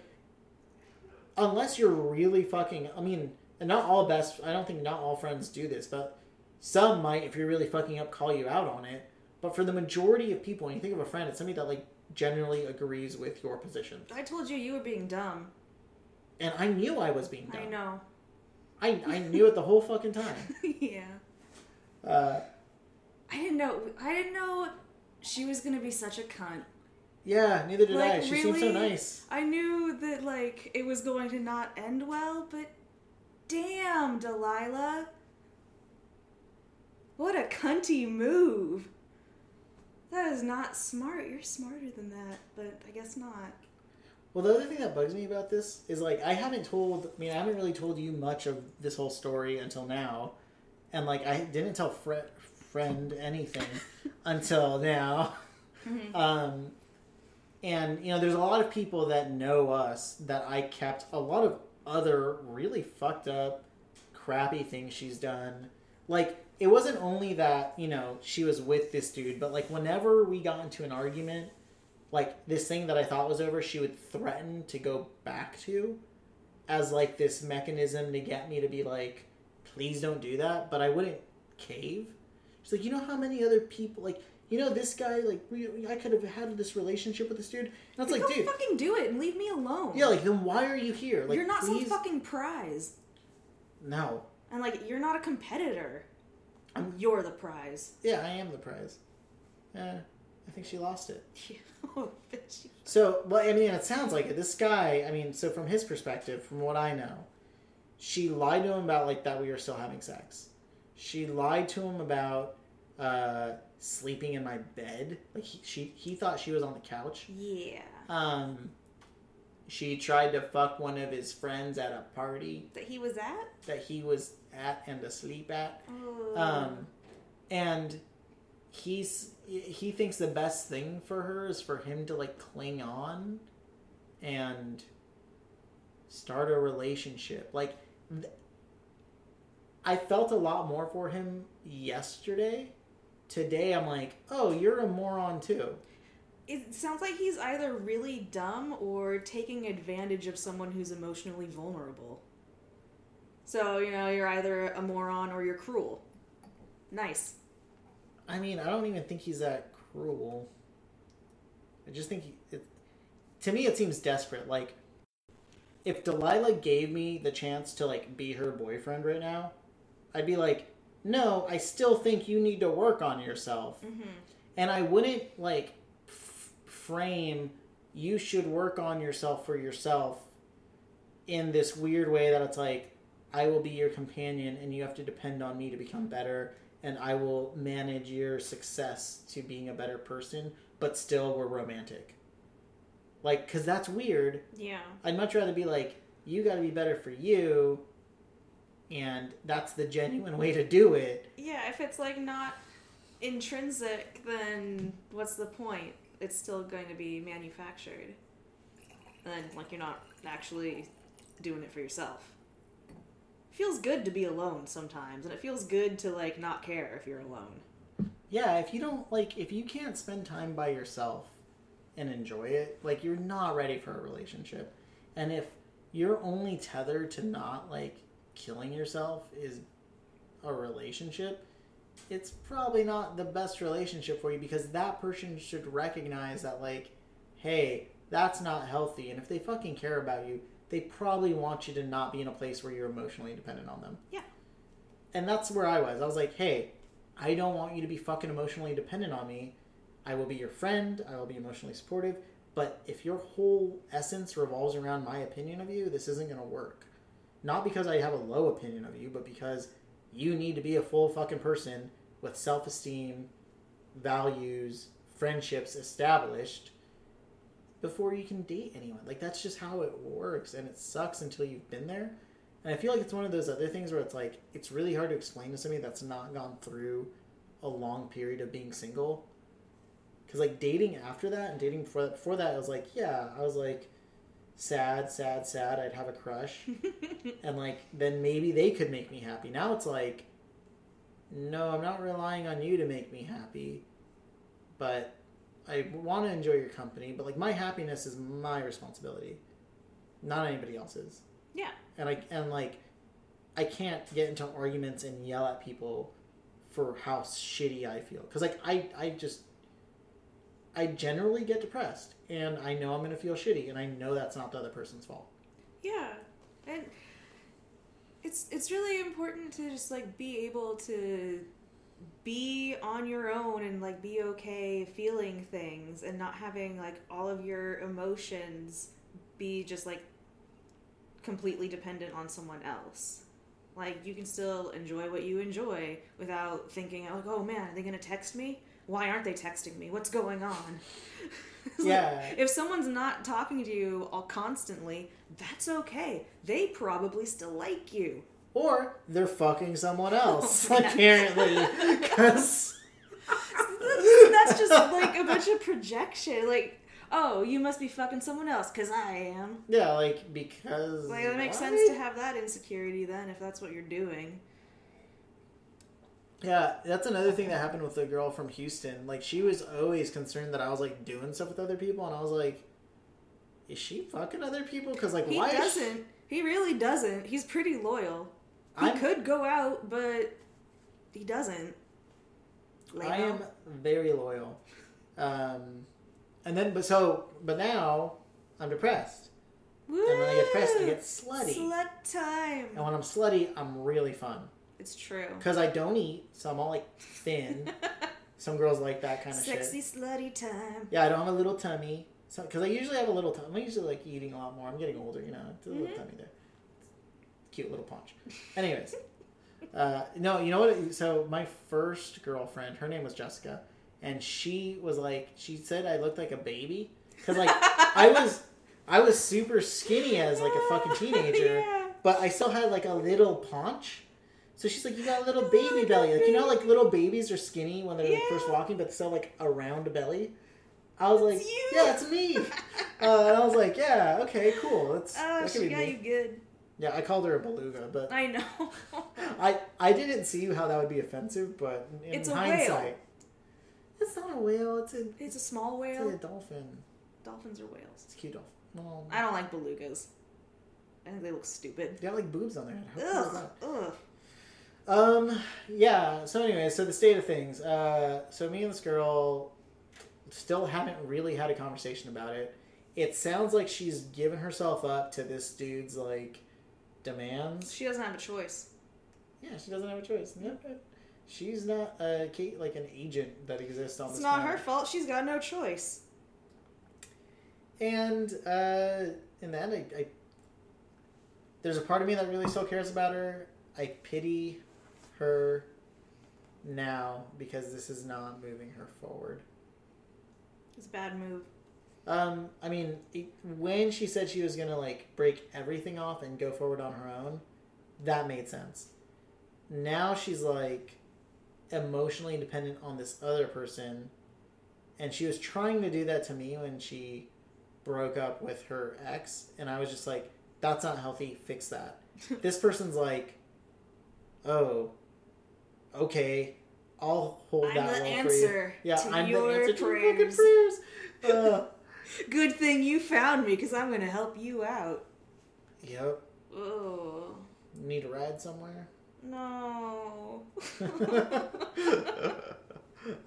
Unless you're really fucking, I mean, and not all best. I don't think not all friends do this, but some might, if you're really fucking up, call you out on it. But for the majority of people, when you think of a friend, it's somebody that like generally agrees with your position. I told you you were being dumb. And I knew I was being dumb. I know. I, I knew it the whole fucking time. yeah. Uh, I didn't know. I didn't know she was gonna be such a cunt. Yeah, neither did I. Like, She seemed so really? nice. I knew that like it was going to not end well, but damn, Delilah. What a cunty move. That is not smart. You're smarter than that, but I guess not. Well, the other thing that bugs me about this is like I haven't told. I mean, I haven't really told you much of this whole story until now, and like I didn't tell friend anything until now. Mhm. Um, and you know, there's a lot of people that know us that I kept a lot of other really fucked up, crappy things she's done. Like it wasn't only that you know she was with this dude, but like whenever we got into an argument, like this thing that I thought was over, she would threaten to go back to, as like this mechanism to get me to be like, please don't do that. But I wouldn't cave. She's like, you know how many other people like you know this guy like we, I could have had this relationship with this dude. And I was like, dude, fucking do it and leave me alone. yeah, like then why are you here? Like you're not please, some fucking prize, no. and like you're not a competitor. I'm- You're the prize. Yeah, I am the prize. Yeah, I think she lost it. oh, bitch. So, well, I mean, it sounds like it. This guy, I mean, so from his perspective, from what I know, she lied to him about like that we were still having sex. She lied to him about uh, sleeping in my bed. Like he, she, he thought she was on the couch. Yeah. Um, she tried to fuck one of his friends at a party That he was at. that he was at and asleep at. Oh. Um, and he's he thinks the best thing for her is for him to like cling on and start a relationship. Like, th- I felt a lot more for him yesterday. Today, I'm like, oh, you're a moron too. It sounds like he's either really dumb or taking advantage of someone who's emotionally vulnerable. So, you know, you're either a moron or you're cruel. Nice. I mean, I don't even think he's that cruel. I just think he, it, to me it seems desperate. Like if Delilah gave me the chance to like be her boyfriend right now, I'd be like, "No, I still think you need to work on yourself." Mm-hmm. And I wouldn't like f- frame you should work on yourself for yourself in this weird way that it's like I will be your companion and you have to depend on me to become better and I will manage your success to being a better person, but still we're romantic. Like, cause that's weird. Yeah. I'd much rather be like, you got to be better for you, and that's the genuine way to do it. Yeah, if it's like not intrinsic, then what's the point? It's still going to be manufactured. And like you're not actually doing it for yourself. It feels good to be alone sometimes, and it feels good to like not care if you're alone. Yeah, if you don't like, if you can't spend time by yourself and enjoy it, like you're not ready for a relationship. And if you're only tethered to not like killing yourself is a relationship, it's probably not the best relationship for you because that person should recognize that like, hey, that's not healthy. And if they fucking care about you, they probably want you to not be in a place where you're emotionally dependent on them. Yeah. And that's where I was. I was like, hey, I don't want you to be fucking emotionally dependent on me. I will be your friend. I will be emotionally supportive. But if your whole essence revolves around my opinion of you, this isn't going to work. Not because I have a low opinion of you, but because you need to be a full fucking person with self esteem, values, friendships established before you can date anyone. Like, that's just how it works. And it sucks until you've been there. And I feel like it's one of those other things where it's like, it's really hard to explain to somebody that's not gone through a long period of being single. Because, like, dating after that and dating before that, before that, I was like, yeah, I was like, sad, sad, sad. I'd have a crush. and, like, then maybe they could make me happy. Now it's like, no, I'm not relying on you to make me happy. But I want to enjoy your company. But, like, my happiness is my responsibility, not anybody else's Yeah. and I and like I can't get into arguments and yell at people for how shitty I feel because like I I just I generally get depressed and I know I'm gonna feel shitty and I know that's not the other person's fault. Yeah. And it's it's really important to just like be able to be on your own and like be okay feeling things and not having like all of your emotions be just like completely dependent on someone else. Like you can still enjoy what you enjoy without thinking like, "Oh man, are they going to text me? Why aren't they texting me? What's going on?" It's like, Yeah. if someone's not talking to you all constantly, that's okay. They probably still like you. Or they're fucking someone oh, else Oh, apparently because That's just like a bunch of projection. Like, oh, you must be fucking someone else because I am. yeah like because Like, it makes sense to have that insecurity then if that's what you're doing. Yeah, that's another thing that happened with the girl from Houston. Like she was always concerned that I was like doing stuff with other people, and I was like, "Is she fucking other people?" Because like, He why? is she- doesn't. He really doesn't. He's pretty loyal. He I'm- could go out, but he doesn't. I am very loyal. Um, and then, but so, but now I'm depressed, and when I get depressed, I get slutty. Slut time. and when I'm slutty, I'm really fun It's true. because I don't eat, so I'm all like thin. Some girls like that kind of shit. Sexy shit. slutty time. Yeah, I don't have a little tummy. So, because I usually have a little tummy. I'm usually like eating a lot more. I'm getting older, you know. It's a little Mhm. tummy there. Cute little paunch. Anyways, uh, no, you know what? So my first girlfriend, her name was Jessica, and she was like, she said I looked like a baby because like I was, I was super skinny as like a fucking teenager, yeah. but I still had like a little paunch. So she's like, you got a little Oh, baby like belly, like you know, like little babies are skinny when they're Yeah. first walking, but still like a round belly. I was like, It's you. yeah, it's me. uh, and I was like, yeah, okay, cool. That's Oh, that she got me. you good. Yeah, I called her a beluga, but I know. I I didn't see how that would be offensive. But in It's a hindsight, whale. it's not a whale. It's a it's a small whale. it's a dolphin. Dolphins are whales. It's a cute dolphin. Well, I don't like belugas. I think they look stupid. they have like boobs on their head. How cool is Ugh. Ugh. Um. Yeah. So anyway, so the state of things. Uh. So me and this girl still haven't really had a conversation about it. It sounds like she's given herself up to this dude's like demands. She doesn't have a choice. Yeah, she doesn't have a choice. No. She's not a Kate like an agent that exists on It's this not her fault. She's got no choice. And uh, in the end, I, I there's a part of me that really still cares about her. I pity her now because this is not moving her forward. It's a bad move. Um, I mean, it, when she said she was gonna like break everything off and go forward on her own, that made sense. Now she's like emotionally dependent on this other person, and she was trying to do that to me when she broke up with her ex, and I was just like, "That's not healthy. Fix that." this person's like, "Oh, okay, I'll hold I'm that role for you." Yeah, I'm the answer to your fucking prayers. prayers. Uh, Good thing you found me because I'm going to help you out. Yep. Oh, Need a ride somewhere? no.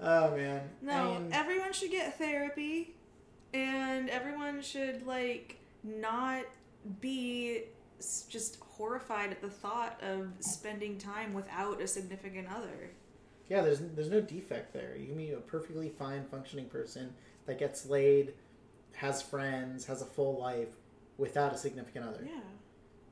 oh man. no, I mean, everyone should get therapy and everyone should, like, not be just horrified at the thought of spending time without a significant other. yeah, there's there's no defect there. You can be a perfectly fine functioning person that gets laid, has friends, has a full life without a significant other. Yeah.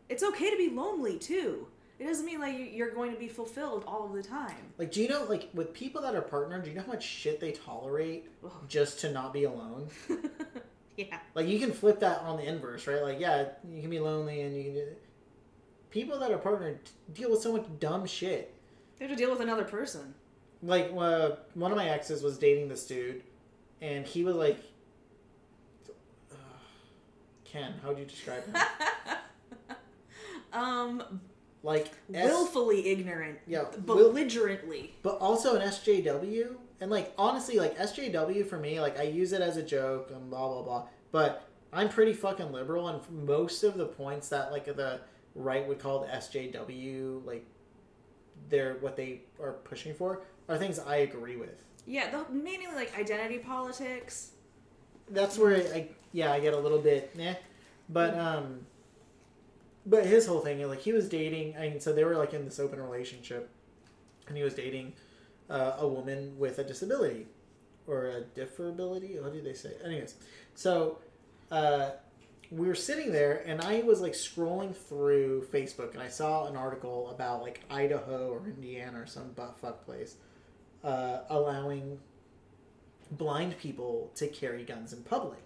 It's okay to be lonely, too. It doesn't mean like you- you're going to be fulfilled all the time. Like, do you know, like, with people that are partnered, do you know how much shit they tolerate Ugh. just to not be alone? yeah. Like, you can flip that on the inverse, right? Like, yeah, you can be lonely and you can. People that are partnered deal with so much dumb shit. They have to deal with another person. like uh, one of my exes was dating this dude and he was like uh, ken how would you describe him um, like S- willfully ignorant. yeah Belligerently. but also an sjw and like honestly like sjw for me like i use it as a joke and blah blah blah but i'm pretty fucking liberal and most of the points that like the right would call the sjw like they're what they are pushing for are things i agree with Yeah, the, mainly like identity politics. that's where I yeah I get a little bit eh. But um, but his whole thing like he was dating. I mean, so they were like in this open relationship, and he was dating uh, a woman with a disability or a differability. What do they say? Anyways, so uh, we were sitting there, and I was like scrolling through Facebook, and I saw an article about like Idaho or Indiana or some butt fuck place uh, allowing blind people to carry guns in public.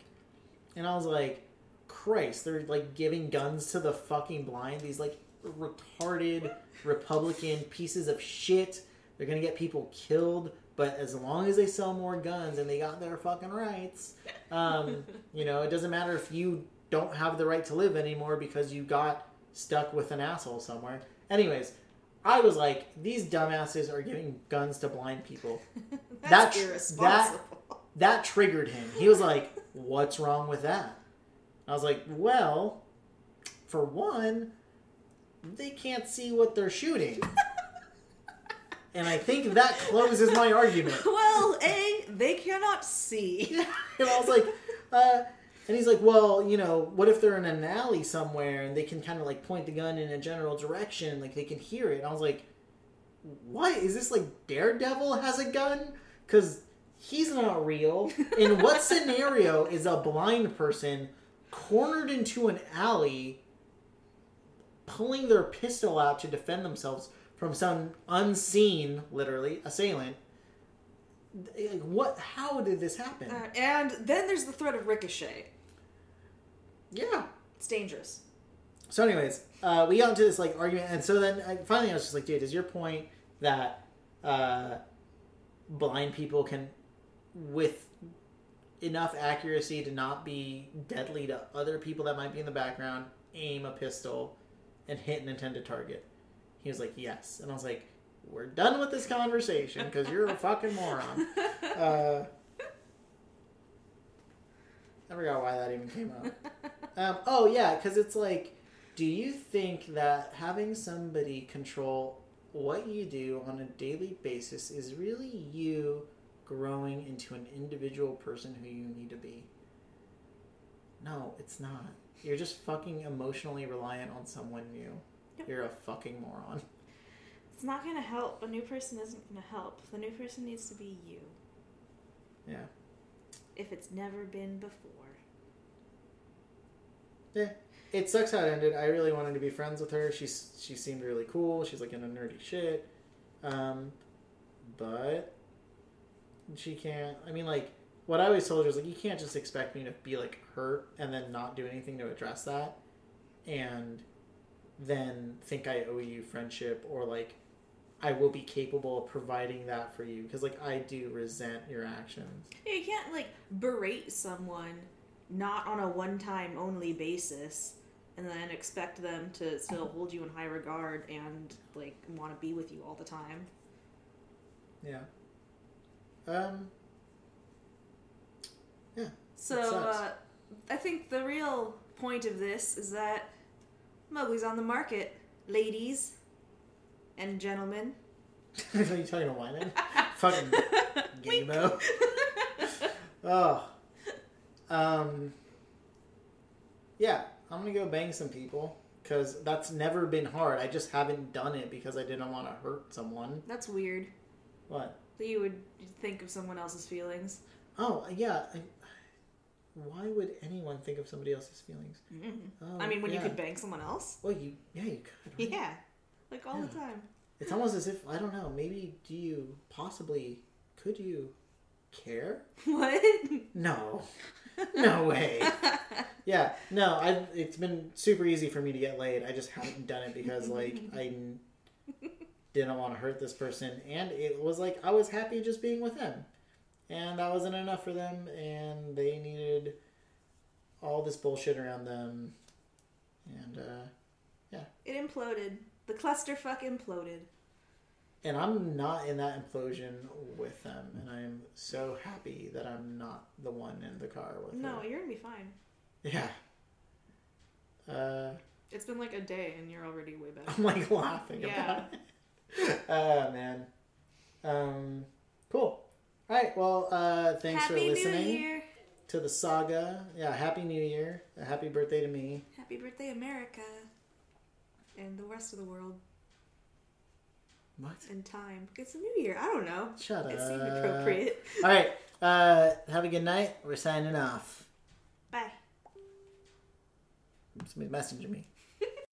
And I was like, Christ, they're like giving guns to the fucking blind. These like retarded Republican pieces of shit. They're gonna get people killed. But as long as they sell more guns and they got their fucking rights, um, you know, it doesn't matter if you don't have the right to live anymore because you got stuck with an asshole somewhere. Anyways, I was like, these dumbasses are giving guns to blind people. That's That- irresponsible. That triggered him. He was like, What's wrong with that? I was like, Well, for one, they can't see what they're shooting. and I think that closes my argument. well, A, they cannot see. and I was like, uh, and he's like, well, you know, what if they're in an alley somewhere and they can kind of like point the gun in a general direction, like they can hear it? And I was like, what is this like Daredevil has a gun? Because he's not real. In what scenario is a blind person cornered into an alley, pulling their pistol out to defend themselves from some unseen, literally, assailant? Like, what? How did this happen? Uh, and then there's the threat of ricochet. Yeah. It's dangerous. So, anyways, uh, we got into this like argument, and so then I, finally I was just like, dude, is your point that uh, blind people can, with enough accuracy to not be deadly to other people that might be in the background, aim a pistol, and hit an intended target? He was like, yes. And I was like, we're done with this conversation because you're a fucking moron. Uh, I forgot why that even came up. Um, oh, yeah, because it's like, do you think that having somebody control what you do on a daily basis is really you growing into an individual person who you need to be? No, it's not. You're just fucking emotionally reliant on someone new. Yep. You're a fucking moron. It's not gonna help. A new person isn't gonna help. The new person needs to be you. Yeah. If it's never been before. Yeah. It sucks how it ended. I really wanted to be friends with her. She's she seemed really cool. She's like into nerdy shit. Um, but she can't. I mean, like what I always told her is like you can't just expect me to be like hurt and then not do anything to address that, and then think I owe you friendship or like I will be capable of providing that for you because like I do resent your actions. You can't like berate someone not on a one time only basis and then expect them to still hold you in high regard and like want to be with you all the time. Yeah. Um. Yeah. So uh, I think the real point of this is that Mowgli's on the market, ladies and gentlemen. Are you talking to Wyman? Fucking Gamo. Oh. Um. Yeah, I'm gonna go bang some people because that's never been hard. I just haven't done it because I didn't want to hurt someone. That's weird What? that you would think of someone else's feelings. Oh yeah. I, why would anyone think of somebody else's feelings? Oh, I mean, when you could bang someone else? Well, you yeah you could. right? Yeah. Like all the time. It's almost as if I don't know. Maybe do you possibly could you care? What? No, no way. Yeah, no. I it's been super easy for me to get laid. I just haven't done it because like I didn't want to hurt this person, and it was like I was happy just being with them, and that wasn't enough for them, and they needed all this bullshit around them, and uh, yeah. It imploded. The clusterfuck imploded. And I'm not in that implosion with them, and I'm so happy that I'm not the one in the car with them. No, her. you're gonna be fine. Yeah. Uh, It's been like a day and you're already way better. I'm like laughing Yeah. about it. Oh man. Um, cool. All right. Well, uh, thanks Happy for New listening Year! to the saga. Yeah. Happy New Year. A happy birthday to me. Happy birthday, America! And the rest of the world What? and time. It's a new year. I don't know. Shut up. It seemed appropriate. All right. Uh, have a good night. We're signing off. Bye. Messaging me.